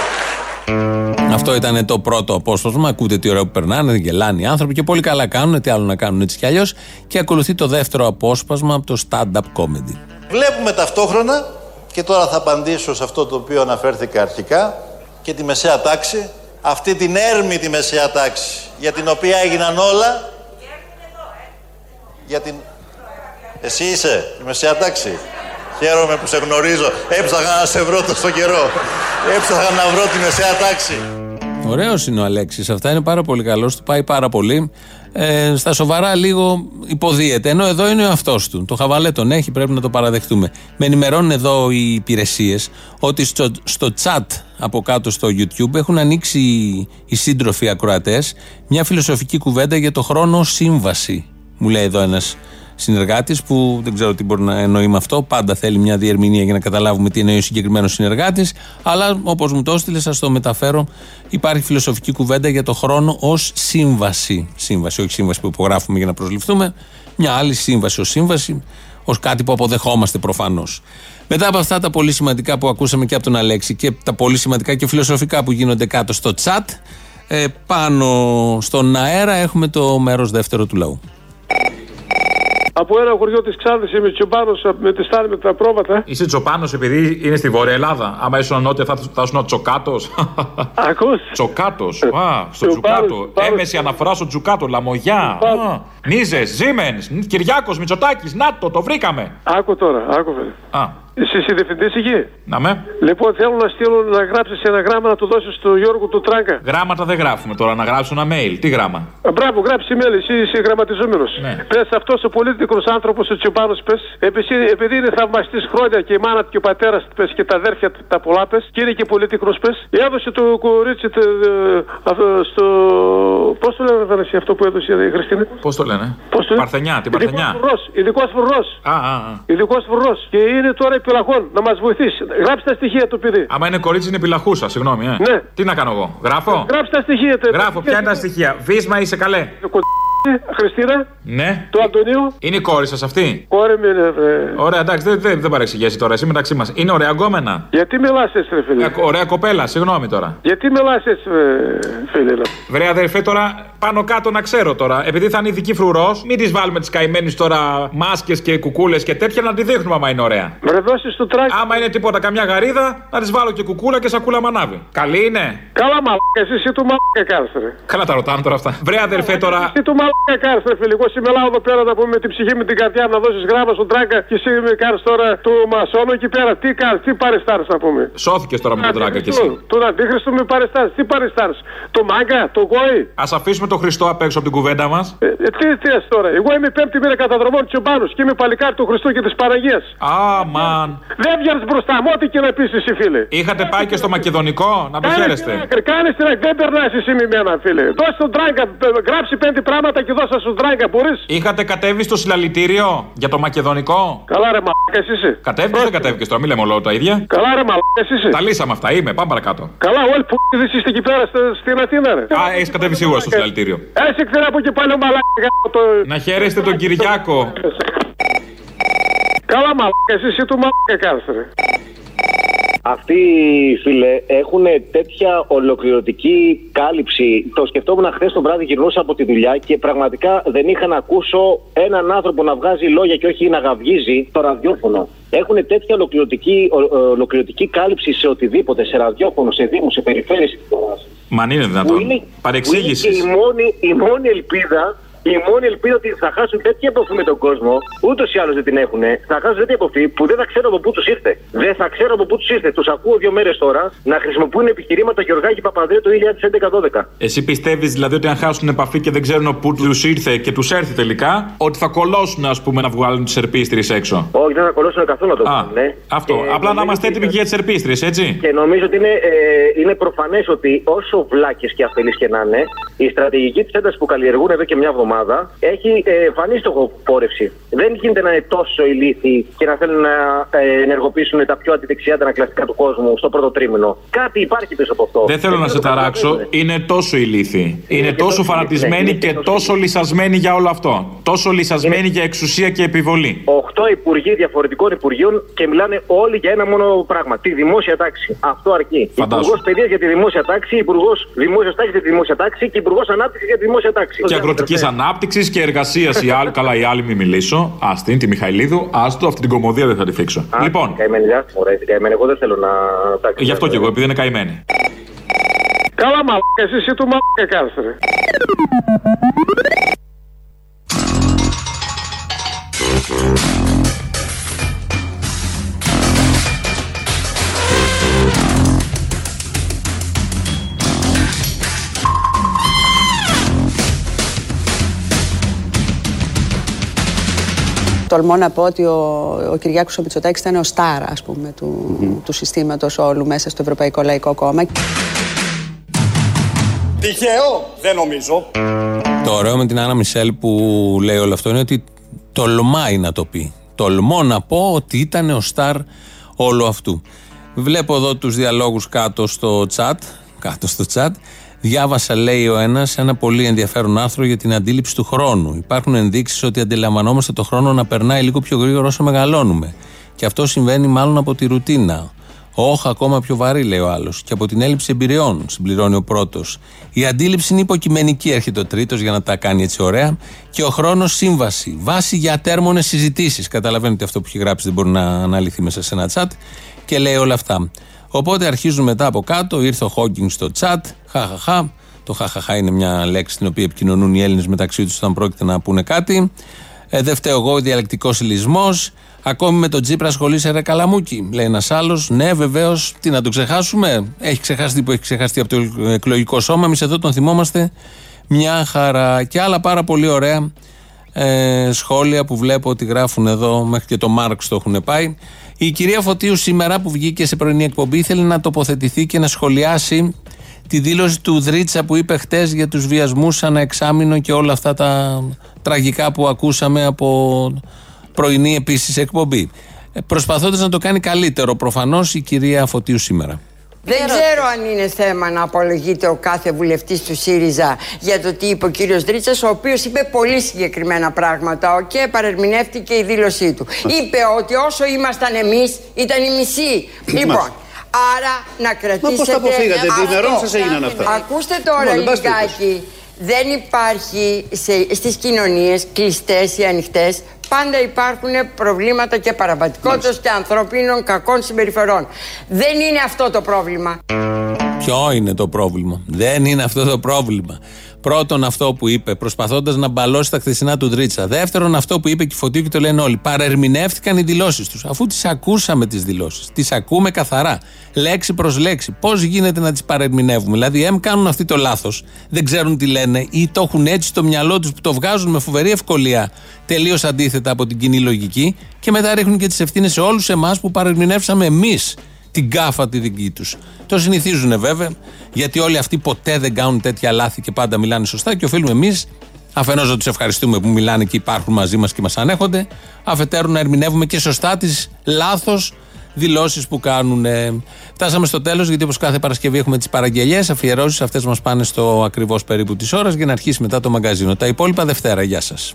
Αυτό ήταν το πρώτο απόσπασμα. Ακούτε τι ωραίο που περνάνε, γελάνε οι άνθρωποι και πολύ καλά κάνουν. Τι άλλο να κάνουν έτσι κι αλλιώς. Και ακολουθεί το δεύτερο απόσπασμα από το stand-up comedy. Βλέπουμε ταυτόχρονα και τώρα θα απαντήσω σε αυτό το οποίο αναφέρθηκα αρχικά και τη μεσαία τάξη, αυτή την έρμητη μεσαία τάξη για την οποία έγιναν όλα. Για την... Εσύ είσαι η μεσαία τάξη; Χαίρομαι που σε γνωρίζω. Έψαχα να σε βρω τόσο καιρό. Έψαχα να βρω τη μεσαία τάξη. Ωραίος είναι ο Αλέξης. Αυτά είναι πάρα πολύ καλός. Του πάει πάρα πολύ. Ε, στα σοβαρά λίγο υποδίεται. Ενώ εδώ είναι ο αυτό του. Το χαβαλέ τον έχει, πρέπει να το παραδεχτούμε. Με ενημερώνουν εδώ οι υπηρεσίες ότι στο, στο chat από κάτω στο YouTube έχουν ανοίξει οι σύντροφοι ακροατές μια φιλοσοφική κουβέντα για το χρόνο σύμβαση. Μου λέει εδώ ένας συνεργάτης που δεν ξέρω τι μπορεί να εννοεί με αυτό. Πάντα θέλει μια διερμηνία για να καταλάβουμε τι εννοεί ο συγκεκριμένος συνεργάτης. Αλλά όπως μου το έστειλε, σας το μεταφέρω. Υπάρχει φιλοσοφική κουβέντα για το χρόνο ως σύμβαση. Σύμβαση, όχι σύμβαση που υπογράφουμε για να προσληφθούμε. Μια άλλη σύμβαση ως σύμβαση, ως κάτι που αποδεχόμαστε προφανώς. Μετά από αυτά τα πολύ σημαντικά που ακούσαμε και από τον Αλέξη και τα πολύ σημαντικά και φιλοσοφικά που γίνονται κάτω στο chat, ε, πάνω στον αέρα έχουμε το μέρος δεύτερο του λαού. Από ένα χωριό της Ξάνθης είμαι τσοπάνο με τη στάρι με τα πρόβατα. Είσαι τσοπάνο επειδή είναι στη Βόρεια Ελλάδα. Άμα ήσουν νότια θα, θα ήσουν τσοκάτος. Ακούς. Τσοκάτος. Α, στο τσουκάτο. Έμεση αναφορά στο τσουκάτο. Λαμογιά. Νίζες, Ζήμεν, Κυριάκος, Μητσοτάκης. Να το, το βρήκαμε. Άκου τώρα, άκου Α. Εσύ είσαι διευθυντής εκεί; Να με. Λοιπόν, θέλω να στείλω να γράψεις ένα γράμμα να το δώσεις στο Γιώργο του Τράγκα. Γράμματα δεν γράφουμε τώρα, να γράψω ένα mail. Τι γράμμα; Α, Μπράβο, γράψει email, εσύ είσαι γραμματιζόμενος. Ναι. Πες αυτός ο πολίτικος άνθρωπος, ο Τσιμπάνος, πες, επειδή είναι θαυμαστής χρόνια και η μάνα του και ο πατέρας του, πες, και τα αδέρφια του, τα πολλά, πες, και είναι και πολίτικος, πες, έδωσε το κορίτσι το, ε, αυτό, στο. Πώς το λένε, Βανεσί, αυτό που έδωσε η Χριστίνα; Πώς το λένε; Πώς το λένε; Παρθενιά, την Παρθενιά. Ειδικός φρουρός. Α, α, α. Ειδικός φρουρός. Και είναι τώρα επιλαχών να μας βοηθήσει. Γράψτε τα στοιχεία του παιδί. Άμα είναι κορίτσι, είναι επιλαχούσα, συγγνώμη. Ε. Ναι. Τι να κάνω εγώ. Γράφω; Γράψτε τα στοιχεία του. Γράφω, ποια είναι τα στοιχεία; Βίσμα είσαι καλέ; Χριστίνα, Ναι. του Αντωνίου. Είναι η κόρη σας αυτή; Κόρη μου είναι, βρε. Ωραία, εντάξει, δεν, δεν, δεν παρεξηγήσει τώρα. Εσύ μεταξύ μας. Είναι ωραία γκόμενα. Γιατί μιλάς έτσι, ρε φίλε; Ε, ωραία κοπέλα, συγγνώμη τώρα. Γιατί μιλάς έτσι, ρε, φίλε. ρε. Βρε αδερφέ τώρα, πάνω κάτω να ξέρω τώρα. Επειδή θα είναι ειδική φρουρός, μην τη βάλουμε τις καημένες τώρα μάσκες και κουκούλες και τέτοια να τη δείχνουμε άμα είναι ωραία. Βρε, δώσεις του τράκι. Άμα είναι τίποτα, καμιά γαρίδα, να της βάλω και κουκούλα και σακούλα μανάβη. Καλή είναι. Καλά, μαλάκα, εσύ, εσύ του μαλάκα κάρες, ρε. Καλά τα ρωτάνε τώρα αυτά. Βρε αδερφέ τώρα. Εσύ του μαλάκα κάρες, ρε φίλε. Εγώ σήμερα εδώ πέρα να πούμε με την ψυχή με την καρδιά να δώσεις γράμμα στον τράγκα και εσύ με κάρες τώρα του μασόνο εκεί πέρα. Τι κάνεις, τι παρεστάρει να πούμε. Σώθηκες τώρα με τον τράγκα κι εσύ. Τον αντίχρηστο με παρεστάρει. Τι παρεστάρει. Το μάγκα, το γόη. Α αφήσουμε τον Χριστό απ' έξω από την κουβέντα μας; Ε, ε, τι τι λες τώρα; Εγώ είμαι πέμπτη μέρα καταδρομών τσιμπάνου και είμαι παλικάρι του Χριστού και της Παραγίας. Αμαν. Δεν βγαίνεις μπροστά μου, ό,τι και να πεις εσύ, φίλε. Είχατε πάει και στο Μακεδονικό, να το χαίρεστε. Κάνε την άκρη, δεν περνάς εσύ με μένα, φίλε. Δώσε τον τράγκα, ε, γράψει πέντε πράγματα και δώσε στον τράγκα, μπορείς. Είχατε κατέβει στο συλλαλητήριο για το Μακεδονικό; Καλά, ρε μαλάκα, εσύ είσαι. Κατέβηκες ή δεν κατέβηκες τώρα, μην λέμε όλο τα ίδια. Καλά, ρε μαλάκα, εσύ είσαι. Τα λύσαμε αυτά, είμαι, πάμε παρακάτω. Καλά, όλοι που είστε εκεί πέρα στη- στην Αθήνα, ρε. Α, έχεις κατέβει σίγουρα στο συλλαλητήριο. Έτσι ξέρει από εκεί πάλι ο μαλάκας. γάμο το... Να χαίρεστε τον Κυριάκο. Καλά, μαλάκα, εσύ είσαι του μαλάκα, κάρες, ρε. Αυτοί, φίλε, έχουν τέτοια ολοκληρωτική κάλυψη. Το σκεφτόμουν χθες το βράδυ, γυρνούσα από τη δουλειά και πραγματικά δεν είχα να ακούσω έναν άνθρωπο να βγάζει λόγια και όχι να γαυγίζει το ραδιόφωνο. Έχουν τέτοια ολοκληρωτική, ο- ολοκληρωτική κάλυψη σε οτιδήποτε, σε ραδιόφωνο, σε δήμου, σε περιφέρειες. Μα αν είναι Που δυνατόν. είναι, Παρεξήγηση. που είναι και η μόνη, η μόνη ελπίδα η μόνη ελπίδα ότι θα χάσουν τέτοια επαφή με τον κόσμο, ούτως ή άλλως δεν την έχουν, θα χάσουν τέτοια επαφή που δεν θα ξέρω από πού τους ήρθε. Δεν θα ξέρω από πού τους ήρθε. Τους ακούω δύο μέρες τώρα να χρησιμοποιούν επιχειρήματα Γεωργάκη Παπανδρέου το 2011-12. Εσύ πιστεύεις δηλαδή ότι αν χάσουν επαφή και δεν ξέρουν πού τους ήρθε και τους έρθει τελικά, ότι θα κολώσουν ας πούμε να βγάλουν τις ερπίστριε έξω; Όχι, δεν θα κολλώσουν καθόλου να το Α, κάνουν. ναι. αυτό. Και Απλά να νομίζω είμαστε ότι- έτοιμοι και για τις ερπίστριε, έτσι. Και νομίζω ότι είναι, ε, είναι προφανές ότι όσο βλάκες και αφελείς και να είναι, η στρατηγική της έντασης που καλλιεργούν εδώ και μια εβδομάδα έχει ε, φανεί στοχοπόρευση. Δεν γίνεται να είναι τόσο ηλίθιοι και να θέλουν να ε, ενεργοποιήσουν τα πιο αντιδεξιά αντανακλαστικά του κόσμου στο πρώτο τρίμηνο. Κάτι υπάρχει πίσω από αυτό. Δεν θέλω να σε ταράξω, είναι τόσο ηλίθιοι. Είναι και τόσο τόσο φανατισμένοι ηλίθιοι, και είναι και τόσο λυσασμένοι για όλο αυτό. Τόσο λυσασμένοι για εξουσία και επιβολή. Οχτώ υπουργοί διαφορετικών υπουργείων και μιλάνε όλοι για ένα μόνο πράγμα. Τη δημόσια τάξη. Αυτό αρκεί. Φαντάσου. Υπουργός Παιδείας για τη δημόσια τάξη, Υπουργός Δημόσιας Τάξης για τη δημόσια τάξη και Υπουργός Ανάπτυξης για τη δημόσια τάξη. Και αγροτικής ανάπτυξη και εργασίας οι άλλοι. Καλά, οι άλλοι μην μιλήσω. Άστιν, τη Μιχαηλίδου. Άστο, αυτή την κομμωδία δεν θα τη θίξω. Α, Λοιπόν, Καημένη, γεια σου, μωρέ, την καημένη. Εγώ δεν θέλω να. τάξει. γι' αυτό και εγώ, επειδή είναι καημένοι. Καλά, μαλάκα, εσύ είσαι του μαλάκα, κάρες, ρε. Τολμώ να πω ότι ο, ο Κυριάκος ο Μητσοτάκης ήταν ο στάρα, ας πούμε, του, του συστήματος όλου μέσα στο Ευρωπαϊκό Λαϊκό Κόμμα. Τυχαίο, δεν νομίζω. Το ωραίο με την Άννα Μισελ που λέει όλο αυτό είναι ότι τολμάει να το πει. Τολμώ να πω ότι ήταν ο στάρ όλου αυτού. Βλέπω εδώ τους διαλόγους κάτω στο chat, κάτω στο chat. Διάβασα, λέει ο ένας, ένα πολύ ενδιαφέρον άρθρο για την αντίληψη του χρόνου. Υπάρχουν ενδείξεις ότι αντιλαμβανόμαστε το χρόνο να περνάει λίγο πιο γρήγορα όσο μεγαλώνουμε. Και αυτό συμβαίνει μάλλον από τη ρουτίνα. Όχι, ακόμα πιο βαρύ, λέει ο άλλος. Και από την έλλειψη εμπειριών, συμπληρώνει ο πρώτος. Η αντίληψη είναι υποκειμενική, έρχεται ο τρίτος για να τα κάνει έτσι ωραία. Και ο χρόνος σύμβαση. Βάση για ατέρμονες συζητήσεις. Καταλαβαίνετε ότι αυτό που έχει γράψει δεν μπορεί να αναλυθεί μέσα σε ένα chat. Και λέει όλα αυτά. Οπότε αρχίζουν μετά από κάτω. Ήρθε ο Χόκκινγκ στο chat. Χαχαχά. Το χαχαχά είναι μια λέξη την οποία επικοινωνούν οι Έλληνες μεταξύ τους όταν πρόκειται να πούνε κάτι. Ε, δεν φταίω εγώ, διαλεκτικός λυσμός. Ακόμη με τον Τζίπρα ασχολείσαι ρε καλαμούκι, λέει ένας άλλος. Ναι, βεβαίως, τι να το ξεχάσουμε. Έχει ξεχαστεί που έχει ξεχαστεί από το εκλογικό σώμα. Εμείς εδώ τον θυμόμαστε μια χαρά. Και άλλα πάρα πολύ ωραία ε, σχόλια που βλέπω ότι γράφουν εδώ, μέχρι και το Μάρξ το έχουν πάει. Η κυρία Φωτίου σήμερα που βγήκε σε πρωινή εκπομπή ήθελε να τοποθετηθεί και να σχολιάσει τη δήλωση του Δρίτσα που είπε χτες για τους βιασμούς σαν εξάμεινο και όλα αυτά τα τραγικά που ακούσαμε από πρωινή επίσης εκπομπή. Ε, Προσπαθώντας να το κάνει καλύτερο προφανώς η κυρία Φωτίου σήμερα. Δεν ξέρω αν είναι θέμα να απολογείται ο κάθε βουλευτής του ΣΥΡΙΖΑ για το τι είπε ο κύριος Δρίτσα, ο οποίος είπε πολύ συγκεκριμένα πράγματα και παρερμηνεύτηκε η δήλωσή του. είπε ότι όσο ήμασταν εμείς, ήταν η μισή. λοιπόν, άρα να κρατήσετε. πώς τα αποφύγατε, αυτό. διμερών σας έγιναν αυτά. Ακούστε τώρα Λοιπόν, εν πάση λιγάκι. Δεν υπάρχει σε, στις κοινωνίες κλειστές ή ανοιχτές Πάντα υπάρχουν προβλήματα και παραβατικότητας και ανθρωπίνων κακών συμπεριφορών. Δεν είναι αυτό το πρόβλημα. Ποιο είναι το πρόβλημα; Δεν είναι αυτό το πρόβλημα. Πρώτον, αυτό που είπε, προσπαθώντας να μπαλώσει τα χθεσινά του Δρίτσα. Δεύτερον, αυτό που είπε και η Φωτίου και το λένε όλοι. Παρερμηνεύτηκαν οι δηλώσεις τους. Αφού τις ακούσαμε τις δηλώσεις. Τις ακούμε καθαρά. Λέξη προς λέξη. Πώς γίνεται να τις παρερμηνεύουμε. Δηλαδή, εμ κάνουν αυτοί το λάθος. Δεν ξέρουν τι λένε ή το έχουν έτσι στο μυαλό τους που το βγάζουν με φοβερή ευκολία. Τελείως αντίθετα από την κοινή λογική. Και μετά ρίχνουν και τις ευθύνες σε όλους εμάς που παρερμηνεύσαμε εμείς την κάφα τη δική τους. Το συνηθίζουν βέβαια, γιατί όλοι αυτοί ποτέ δεν κάνουν τέτοια λάθη και πάντα μιλάνε σωστά και οφείλουμε εμείς αφενός να τους ευχαριστούμε που μιλάνε και υπάρχουν μαζί μας και μας ανέχονται, αφετέρου να ερμηνεύουμε και σωστά τις λάθος δηλώσεις που κάνουν. Φτάσαμε στο τέλος, γιατί όπως κάθε Παρασκευή έχουμε τις παραγγελίε, αφιερώσεις, αυτές μας πάνε στο ακριβώς περίπου της ώρας για να αρχίσει μετά το μαγκαζίνο. Τα υπόλοιπα Δευτέρα. Γεια σας.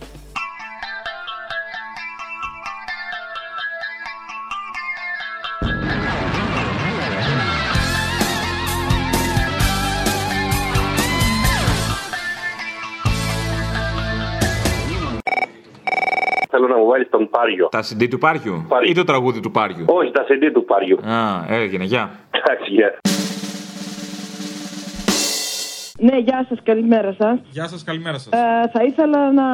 Θέλω να μου βάλεις τον Πάριο. Τα CD του Πάριου ή το τραγούδι του Πάριου; Όχι, τα CD του Πάριου. Α, έγινε, γεια. Εντάξει, γεια. Ναι, γεια σας, καλημέρα σας. Γεια σας, καλημέρα σας. Ε, θα ήθελα να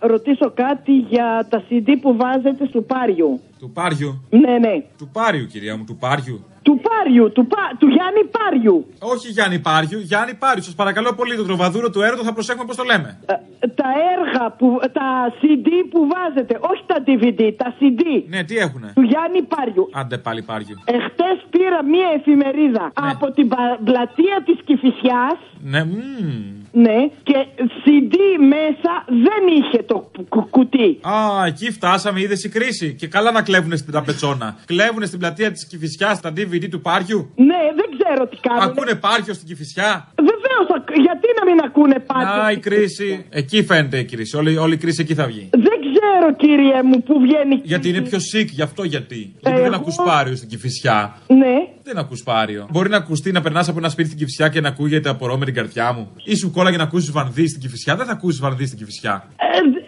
ρωτήσω κάτι για τα CD που βάζετε στο Πάριου. Του Πάριου. Ναι, ναι. Του Πάριου, κυρία μου, του Πάριου. Του Πάριου, του, πα... του Γιάννη Πάριου. Όχι Γιάννη Πάριου, Γιάννη Πάριου. Σας παρακαλώ πολύ, το τροβαδούρο του έρωτο θα προσέχουμε πώς το λέμε. Ε, τα έργα, που, τα CD που βάζετε, όχι τα DVD, τα CD. Ναι, τι έχουνε; Του Γιάννη Πάριου. Άντε πάλι Πάριου. Εχθές πήρα μία εφημερίδα από την πα- πλατεία της Κηφισιάς Ναι, μμμ. Ναι, και CD μέσα δεν είχε το κου- κουτί. Α, εκεί φτάσαμε, είδες η κρίση. Και καλά να κλέβουνε στην τραπεζόνα. Κλέβουνε στην πλατεία της Κυφυσιάς τα DVD του Πάριου. Ναι, δεν ξέρω τι κάνουν. Ακούνε Πάριο στην Κυφυσιά; Βεβαίως, γιατί να μην ακούνε πάντα. Α, η κρίση. Εκεί φαίνεται η κρίση. Όλη, όλη η κρίση εκεί θα βγει. Δεν ξέρω, κύριε μου, που βγαίνει. Γιατί είναι πιο sick, γι' αυτό γιατί. Γιατί δεν ακούς Πάριο στην Κυφυσιά. Ναι. Δεν ακούς Πάριο. Μπορεί να ακουστεί να περνάς από ένα σπίτι στην Κυφυσιά και να ακούγεται απορώ με την καρδιά μου. Ή σου κόλλαγε να ακούσεις βανδύ στην Κυφυσιά. Δεν θα ακούσεις βανδύ στην Κυφυσιά. Ε, συγγνώμη,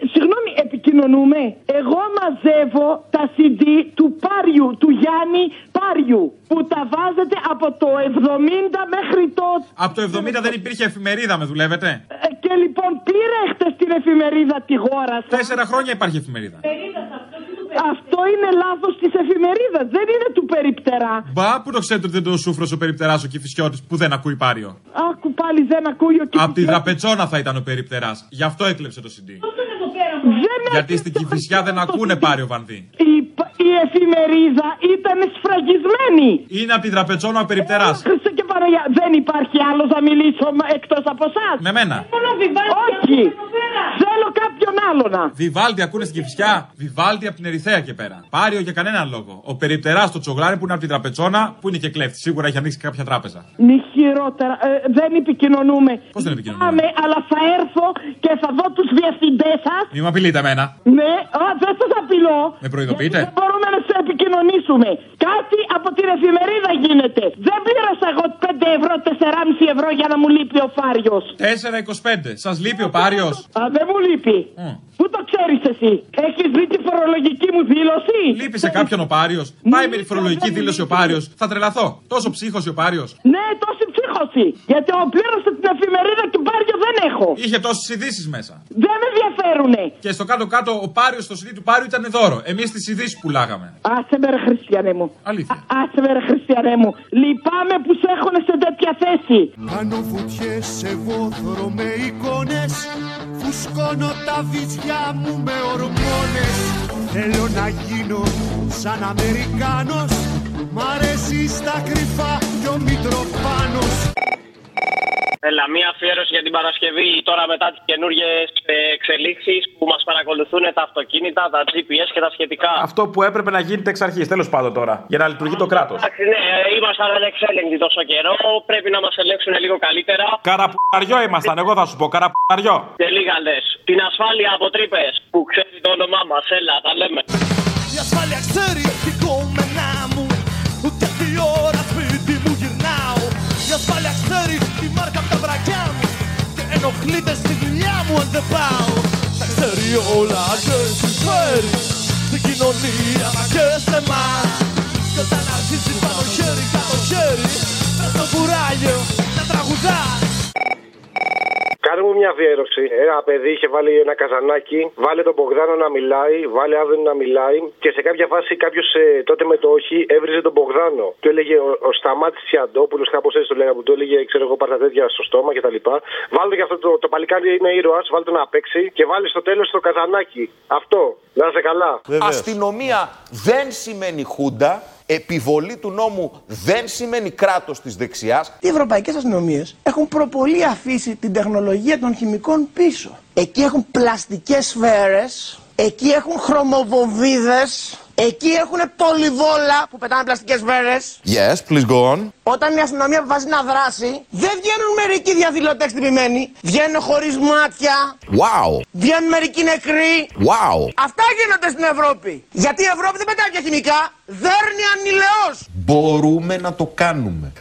επικοινωνούμε. Εγώ μαζεύω τα CD του Πάριου, του Γιάννη Πάριου, που τα βάζετε από το 70 μέχρι το... Από το 70 δεν υπήρχε εφημερίδα, με δουλεύετε; Ε, και λοιπόν πήρα χτες την εφημερίδα τη γόρα σας. Τέσσερα χρόνια υπάρχει εφημερίδα. Αυτό είναι λάθος της εφημερίδας, δεν είναι του περιπτερά. Μπα, που το ξέρετε ότι δεν το σούφρος ο περιπτερά ο Κυφυσιώτη που δεν ακούει Πάριο; Άκου πάλι δεν ακούει ο Από τη δραπετσόνα θα ήταν ο περιπτερά. Γι' αυτό έκλεψε το CD. Δεν Γιατί στην Κυφυσιά δεν ακούνε Πάριο Βανδύ. η, η εφημερίδα ήταν σφραγισμένη. Είναι από τη δραπετσόνα ο περιπτεράς. Χριστέ και Παναγία, δεν υπάρχει άλλος να μιλήσω εκτός από εσάς. Με μένα. Όχι. Θέλω κάποιον άλλο να. Βιβάλτι ακούνε στην Κυφυσιά. Βιβάλτι από την Ερυθέα και πέρα. Πάριο για κανέναν λόγο. Ο περιπτεράς στο τσογλάρι που είναι από τη τραπετσόνα που είναι και κλέφτη. Σίγουρα έχει ανοίξει κάποια τράπεζα. Μη χειρότερα. Ε, δεν επικοινωνούμε. Πώς δεν επικοινωνούμε; Πάμε, αλλά θα έρθω και θα δω τους διευθυντές σας. Μη με απειλείτε εμένα. Ναι, α, δεν σας απειλώ. Με προειδοποιείτε; Δεν μπορούμε να σε επικοινωνήσουμε επικοινωνήσουμε. Κάτι από την εφημερίδα γίνεται. Δεν πλήρωσα εγώ 5 ευρώ, 4,5 ευρώ για να μου λείπει ο Φάριος. 4,25. Σας λείπει ο Πάριος; Α, δεν μου λείπει. Πού το ξέρεις εσύ, Έχεις δει τη φορολογική μου δήλωση; Λείπει σε κάποιον ο Πάριος. Πάει με τη φορολογική δήλωση ο Πάριος. Θα τρελαθώ. Τόσο ψύχος ο Πάριος. Ναι, τόση ψύχωση. Γιατί ο πλήρωσα την εφημερίδα και Πάριο δεν έχω. Είχε τόσες ειδήσεις μέσα. Δεν με ενδιαφέρουνε. Και στο κάτω-κάτω ο Πάριος στο CD του Πάριου ήταν δώρο. Εμείς τις ειδήσεις πουλάγαμε. Άσε με ρε χριστιανέ μου. Αλήθεια. Α- Άσε με ρε χριστιανέ μου. Λυπάμαι που σε έχουν σε τέτοια θέση. Κάνω βουτιές σε βόθρο με εικόνες Φουσκώνω τα βυζιά μου με ορμόνες Θέλω να γίνω σαν Αμερικάνος Μ' αρέσει στα κρυφά κι ο Μητροφάνος Έλα, μία αφιέρωση για την Παρασκευή τώρα μετά τις καινούριε εξελίξεις που μας παρακολουθούν τα αυτοκίνητα, τα GPS και τα σχετικά. Αυτό που έπρεπε να γίνεται εξ αρχής, τέλος πάντων τώρα. Για να λειτουργεί το κράτος. Εντάξει, ναι, ήμασταν ανεξέλεγκτοι τόσο καιρό. Πρέπει να μας ελέγξουν λίγο καλύτερα. Καραπουαριό ήμασταν, εγώ θα σου πω, καραπουαριό. Και λίγα λες. Την ασφάλεια από τρύπες που ξέρει το όνομά μας. Έλα, τα λέμε. Η ασφάλεια ξέρει τι Και ενοχλείται στη δουλειά μου αν δεν πάω. Τα ξέρει όλα και συμφέρει Στην κοινωνία μα και σε εμάς Κι όταν αρχίζει πάνω χέρι κάτω χέρι Μες στο κουράγιο να τραγουδάς Κάνε μου μια αφιέρωση. Ένα παιδί είχε βάλει ένα καζανάκι, βάλε τον Μπογδάνο να μιλάει, βάλε Άδωνη να μιλάει και σε κάποια φάση κάποιος τότε με το όχι έβριζε τον Μπογδάνο. Του έλεγε ο, ο Σταμάτης Τσιαντόπουλος, κάπως έτσι το λέγαμε, που του έλεγε ξέρω εγώ πάρτα τέτοια στο στόμα κτλ. Βάλτε και αυτό το, το παλικάρι είναι ήρωας, βάλτε το να παίξει και βάλει στο τέλος το καζανάκι. Αυτό. Να είσαι καλά. Αστυνομία δεν σημαίνει χούντα. Επιβολή του νόμου δεν σημαίνει κράτος της δεξιάς. Οι ευρωπαϊκές αστυνομίες έχουν προπολή αφήσει την τεχνολογία των χημικών πίσω. Εκεί έχουν πλαστικές σφαίρες, εκεί έχουν χρωμοβοβίδες, εκεί έχουν πολυβόλα που πετάνε πλαστικές σφαίρες. Yes, please go on. Όταν η αστυνομία αποφασίζει να δράσει, δεν βγαίνουν μερικοί διαδηλωτές χτυπημένοι. Βγαίνουν χωρίς μάτια. Wow. Βγαίνουν μερικοί νεκροί. Wow. Αυτά γίνονται στην Ευρώπη. Γιατί η Ευρώπη δεν πετάει πια χημικά. Δέρνει ανηλαιώς. Μπορούμε να το κάνουμε.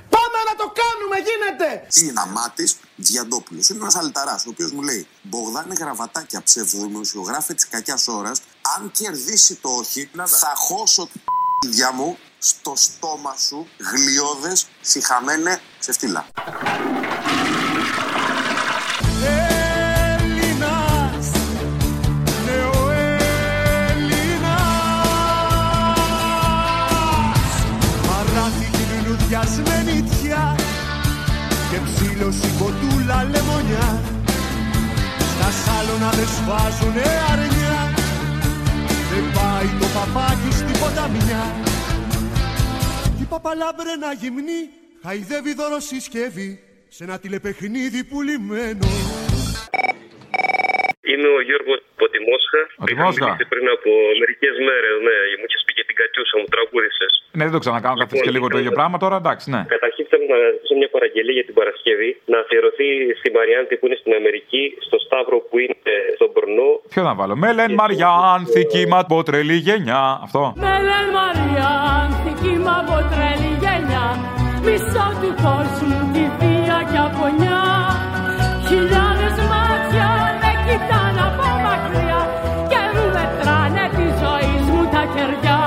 Πάμε να το κάνουμε, γίνεται. Είναι αμάτη Διαντόπουλος. Είναι ένας αλυταρά, ο οποίος μου λέει: Μπογδάνε γραβατάκια, ψευδοδημοσιογράφε της κακιάς ώρας. Αν κερδίσει το όχι, θα χώσω τη διά μου στο στόμα σου γλιώδες, συχαμένε, ξεφτύλα. Έλληνας, και ψήλωση κοντούλα λεμονιά. Στα σάλωνα δεν σβάζουνε αρνιά. Δεν πάει το παπάκι στην ποταμιά. Κι η παπαλάμπρενα γυμνή χαϊδεύει δωροσυσκεύη σε ένα τηλεπαιχνίδι πουλημένο Είμαι ο Γιώργος από τη Μόσχα. Από τη Μόσχα. Είχαμε μιλήσει πριν από μερικές μέρες, ναι. Μου είχες πει και την Κατιούσα, μου τραγούδισες. Ναι, δεν το ξανακάνω καθώς και λίγο το ίδιο πράγμα τώρα, εντάξει, ναι. Καταρχήν θέλω να ζητήσω μια παραγγελία για την Παρασκευή να αφιερωθεί στη Μαριάντη που είναι στην Αμερική, στο Σταύρο που είναι στον Μπορνό. Ποιο να βάλω. Μέλεν Μαριάνθη, κύμα από τρελή γενιά. Αυτό. Μέλεν Μαριάνθη, κύμα από τρελή γενιά Μισό του κόσμου τη βία και απονιά Χιλιάδες μάτια με κοιτάνε από μακριά Και μου μετράνε τη ζωή μου τα κεριά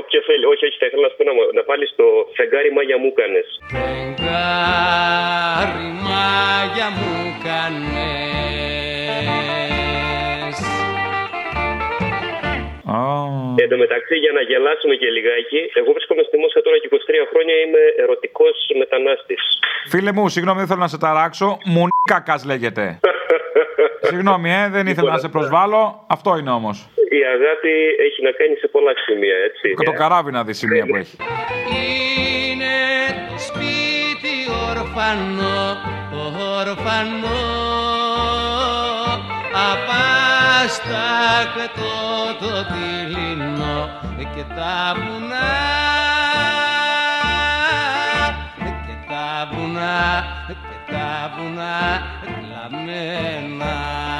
Όποιος θέλει, όχι, όχι, θα ήθελα να σου πω να, να βάλεις το φεγγάρι μάγια μου έκανε. Φεγγάρι μάγια μου κάνες Εν τω μεταξύ, για να γελάσουμε και λιγάκι, εγώ βρίσκομαι στη Μόσχα τώρα και 23 χρόνια είμαι ερωτικός μετανάστης. Φίλε μου, συγγνώμη, δεν θέλω να σε ταράξω. Μουνίκα λέγεται. Συγγνώμη, ε, δεν ήθελα να σε προσβάλλω. Αυτό είναι όμως. Η αγάπη έχει να κάνει σε πολλά σημεία, έτσι. Το καράβι να δει σημεία που έχει. Είναι το σπίτι ορφανό, ορφανό Απάστακτο το δειλινό και τα βουνά και τα βουνά και τα βουνά κλαμμένα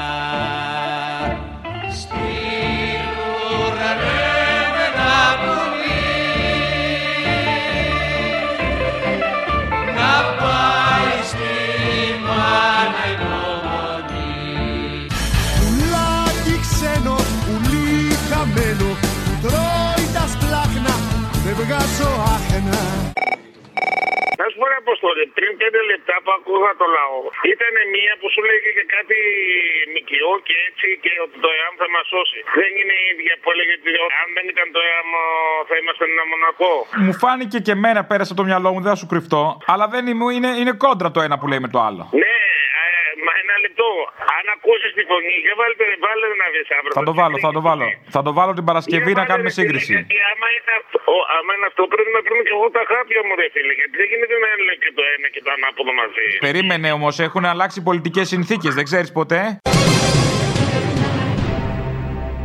πριν πέντε λεπτά που ακούγα το λαό, ήταν μία που σου λέγε και κάτι μικιό και έτσι και ότι το ΕΑΜ θα μας σώσει. Δεν είναι η ίδια που έλεγε ότι αν δεν ήταν το ΕΑΜ θα ήμασταν ένα μονακό. Μου φάνηκε και εμένα πέρασε από το μυαλό μου, δεν θα σου κρυφτώ. Αλλά δεν είναι, είναι, είναι κόντρα το ένα που λέει με το άλλο. Ναι, ε, μα ένα λεπτό. Αν ακούσεις τη φωνή, για βάλτε, βάλε να δεις αύριο. Θα το βάλω, θα το βάλω. Θα το βάλω την Παρασκευή να κάνουμε σύγκριση. Γιατί άμα είναι αυτό, ο, άμα είναι αυτό πρέπει να βρούμε και εγώ τα χάπια μου, ρε φίλε. Γιατί δεν γίνεται να είναι και το ένα και το ανάποδο μαζί. Περίμενε όμως, έχουν αλλάξει πολιτικές συνθήκες, δεν ξέρεις ποτέ;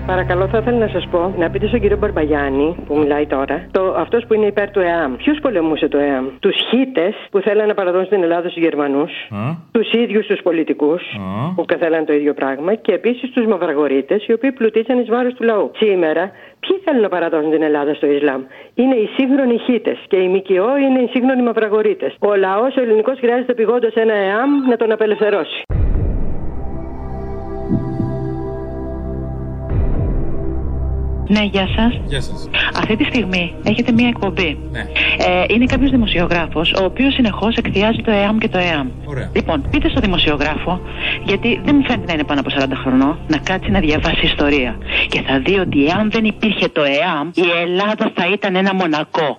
Παρακαλώ, θα ήθελα να σας πω να πείτε στον κύριο Μπαρμπαγιάννη που μιλάει τώρα, το, αυτός που είναι υπέρ του ΕΑΜ. Ποιος πολεμούσε το ΕΑΜ, Τους χίτες που θέλανε να παραδώσουν στην Ελλάδα στους Γερμανούς, τους ίδιους τους πολιτικούς που θέλανε το ίδιο πράγμα και επίσης τους μαυραγωρίτε οι οποίοι πλουτίσαν εις βάρος του λαού. Σήμερα, ποιοι θέλουν να παραδώσουν την Ελλάδα στο Ισλάμ; Είναι οι σύγχρονοι χίτες και οι ΜΚΟ είναι οι σύγχρονοι μαυραγωρίτε. Ο λαός ο ελληνικός χρειάζεται πηγόντως ένα ΕΑΜ να τον απελευθερώσει. Ναι, γεια σας. Γεια σας. Αυτή τη στιγμή έχετε μία εκπομπή. Ναι. Ε, είναι κάποιος δημοσιογράφος, ο οποίος συνεχώς εκθιάζει το ΕΑΜ και το ΕΑΜ. Ωραία. Λοιπόν, πείτε στο δημοσιογράφο, γιατί δεν μου φαίνεται να είναι πάνω από 40 χρονών, να κάτσει να διαβάσει ιστορία. Και θα δει ότι εάν δεν υπήρχε το ΕΑΜ, η Ελλάδα θα ήταν ένα μονακό.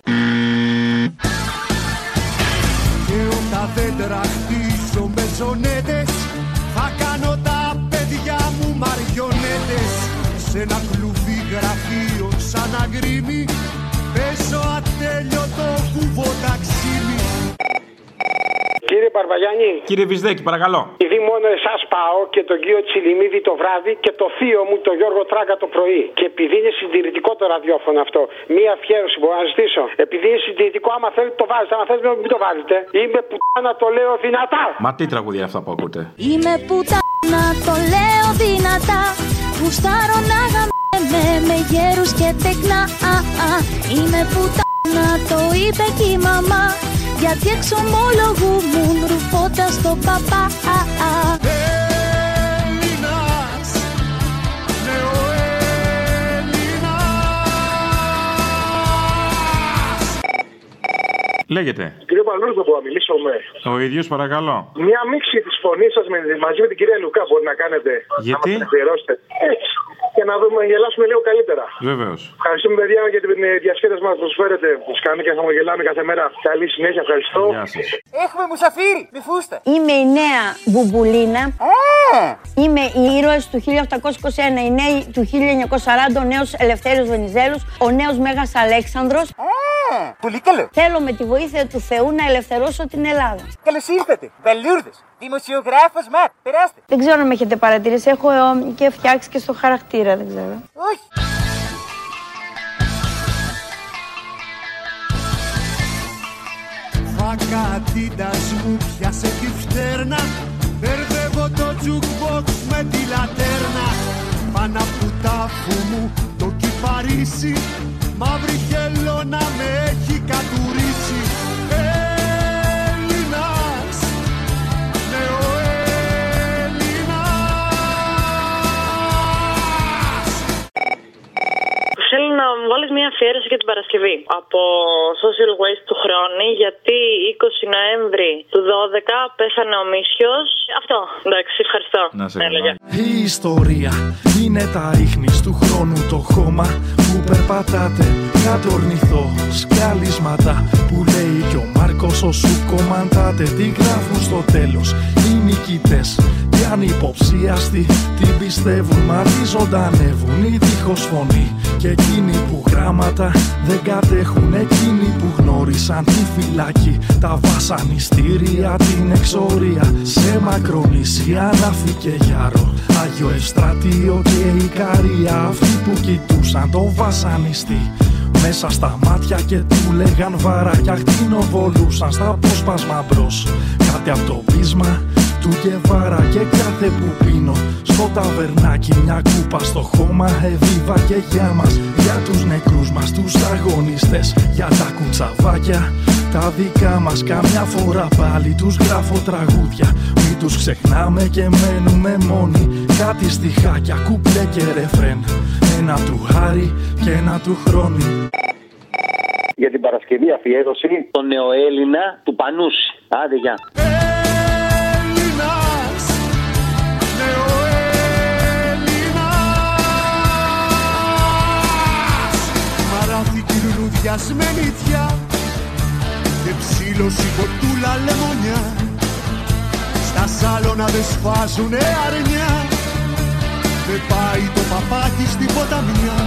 Και όταν δέντρα χτίζω με ζωνέτες Θα κάνω τα παιδιά μου μαριονέτες Σε ένα κλουβί γραφείο σαν αγρίμι Παίζω ατέλειωτο κουβό ταξίμι Κύριε Παρβαγιάννη, Κύριε Βυσδέκη, παρακαλώ. επειδή μόνο εσάς πάω και τον κύριο Τσιλιμίδη το βράδυ και το θείο μου τον Γιώργο Τράγκα το πρωί. Και επειδή είναι συντηρητικό το ραδιόφωνο αυτό, μία αφιέρωση μπορώ να ζητήσω. Επειδή είναι συντηρητικό, άμα θέλετε το βάζετε, άμα θέλετε μην το βάλετε. Είμαι πουτάνα, το λέω δυνατά. Μα τι τραγουδία αυτά που ακούτε; Είμαι πουτάνα, το λέω δυνατά Γουστάρω να γαμμέμαι με γέρους και τεκνά α, α. Είμαι πουτάνα, το είπε και η μαμά Γιατί εξομολογούμουν ρουφώντας το παπά α, α. Λέγεται. Κύριε Παλούρδο, μπορώ να μιλήσω με. Ο ίδιος, παρακαλώ. Μια μίξη της φωνής σας μαζί με την κυρία Λουκά μπορεί να κάνετε. Γιατί; Να μας την αφιερώσετε. Έτσι. Και να δούμε, γελάσουμε λίγο καλύτερα. Βεβαίως. Ευχαριστούμε, παιδιά, για την ε, διασκέδαση μας που προσφέρετε. Που κάνουμε και χαμογελάμε κάθε μέρα. Καλή συνέχεια, ευχαριστώ. Γεια σας. Έχουμε μουσαφίρι, μη φούστα. Είμαι η νέα Μπουμπουλίνα. Είμαι η ήρωες του 1821, οι νέοι του 1940, ο νέος Ελευθέριος Βενιζέλος, ο νέος Μέγας Αλέξανδρος. Πολύ καλό. Θέλω με τη βοήθεια του Θεού να ελευθερώσω την Ελλάδα. Καλώς ήρθατε. Βαλούρδο. Δημοσιογράφος Ματ. Περάστε. Δεν ξέρω αν με έχετε παρατηρήσει, έχω ε, και φτιάξει και στο χαρακτήρα, δεν ξέρω. Όχι. Φακατίτας μου πιάσε τη φτέρνα Μπερδεύω το jukebox με τη λατέρνα Πάνω από τάφου μου το κυπαρίσι Μαύρη χελώνα με έχει κατουρίσει Θέλω να μου βάλεις μια αφιέρωση για την Παρασκευή από Social Waste του Χρόνη, γιατί 20 Νοέμβρη του 12 πέθανε ο Μίσιος. Αυτό. Εντάξει, ευχαριστώ. Να σε Έλεγα. Η ιστορία είναι τα ίχνης του χρόνου το χώμα που περπατάτε κάτω ορνηθό σκάλισματα που λέει κι ο Μάρκος όσου κομμαντάτε τι γράφουν στο τέλος οι νικητές. Και ανυποψίαστοι την πιστεύουν μα τι ζωντανεύουν. Οι δίχως φωνή και εκείνοι που γράμματα δεν κατέχουν. Εκείνοι που γνώρισαν τη φυλακή τα βασανιστήρια την εξορία. Σε μακρονήσια να'φη και γιάρο Άγιο Ευστρατείο και Ικαρία. Αυτοί που κοιτούσαν το βασανιστή μέσα στα μάτια και του λέγαν βαράκια χτινοβολούσαν στα απόσπασμα μπρος κάτι από το πείσμα του Γεβάρα και κάθε που πίνω. Στο ταβερνάκι μια κούπα στο χώμα εβίβα και για μας για τους νεκρούς μας τους αγωνιστές για τα κουτσαβάκια τα δικά μας. Καμιά φορά πάλι τους γράφω τραγούδια Μην τους ξεχνάμε και μένουμε μόνοι. Κάτι στιχάκια, κουπλέ και ρεφρέν Ένα του Χάρη και ένα του Χρόνη Για την Παρασκευή αφιέρωση τον νεοέλληνα του Πανούση. Άντε, γεια. Έλληνας, νεοέλληνας Μαράθηκη λουλούδια σμενιτιά και ψήλωση κοτούλα λεμονιά στα σάλωνα δεν σφάζουνε αρνιά δεν πάει το παπάκι στην ποταμιά.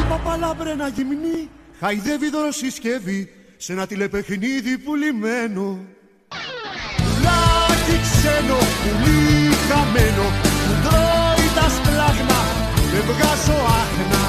Η παπαλάμπρενα γυμνή χαϊδεύει δωροσυσκευή σε ένα τηλεπαιχνίδι πουλημένο Πουλάκι ξένο, πουλί χαμένο Που τρώει τα σπλάχνα, δεν βγάζω άχνα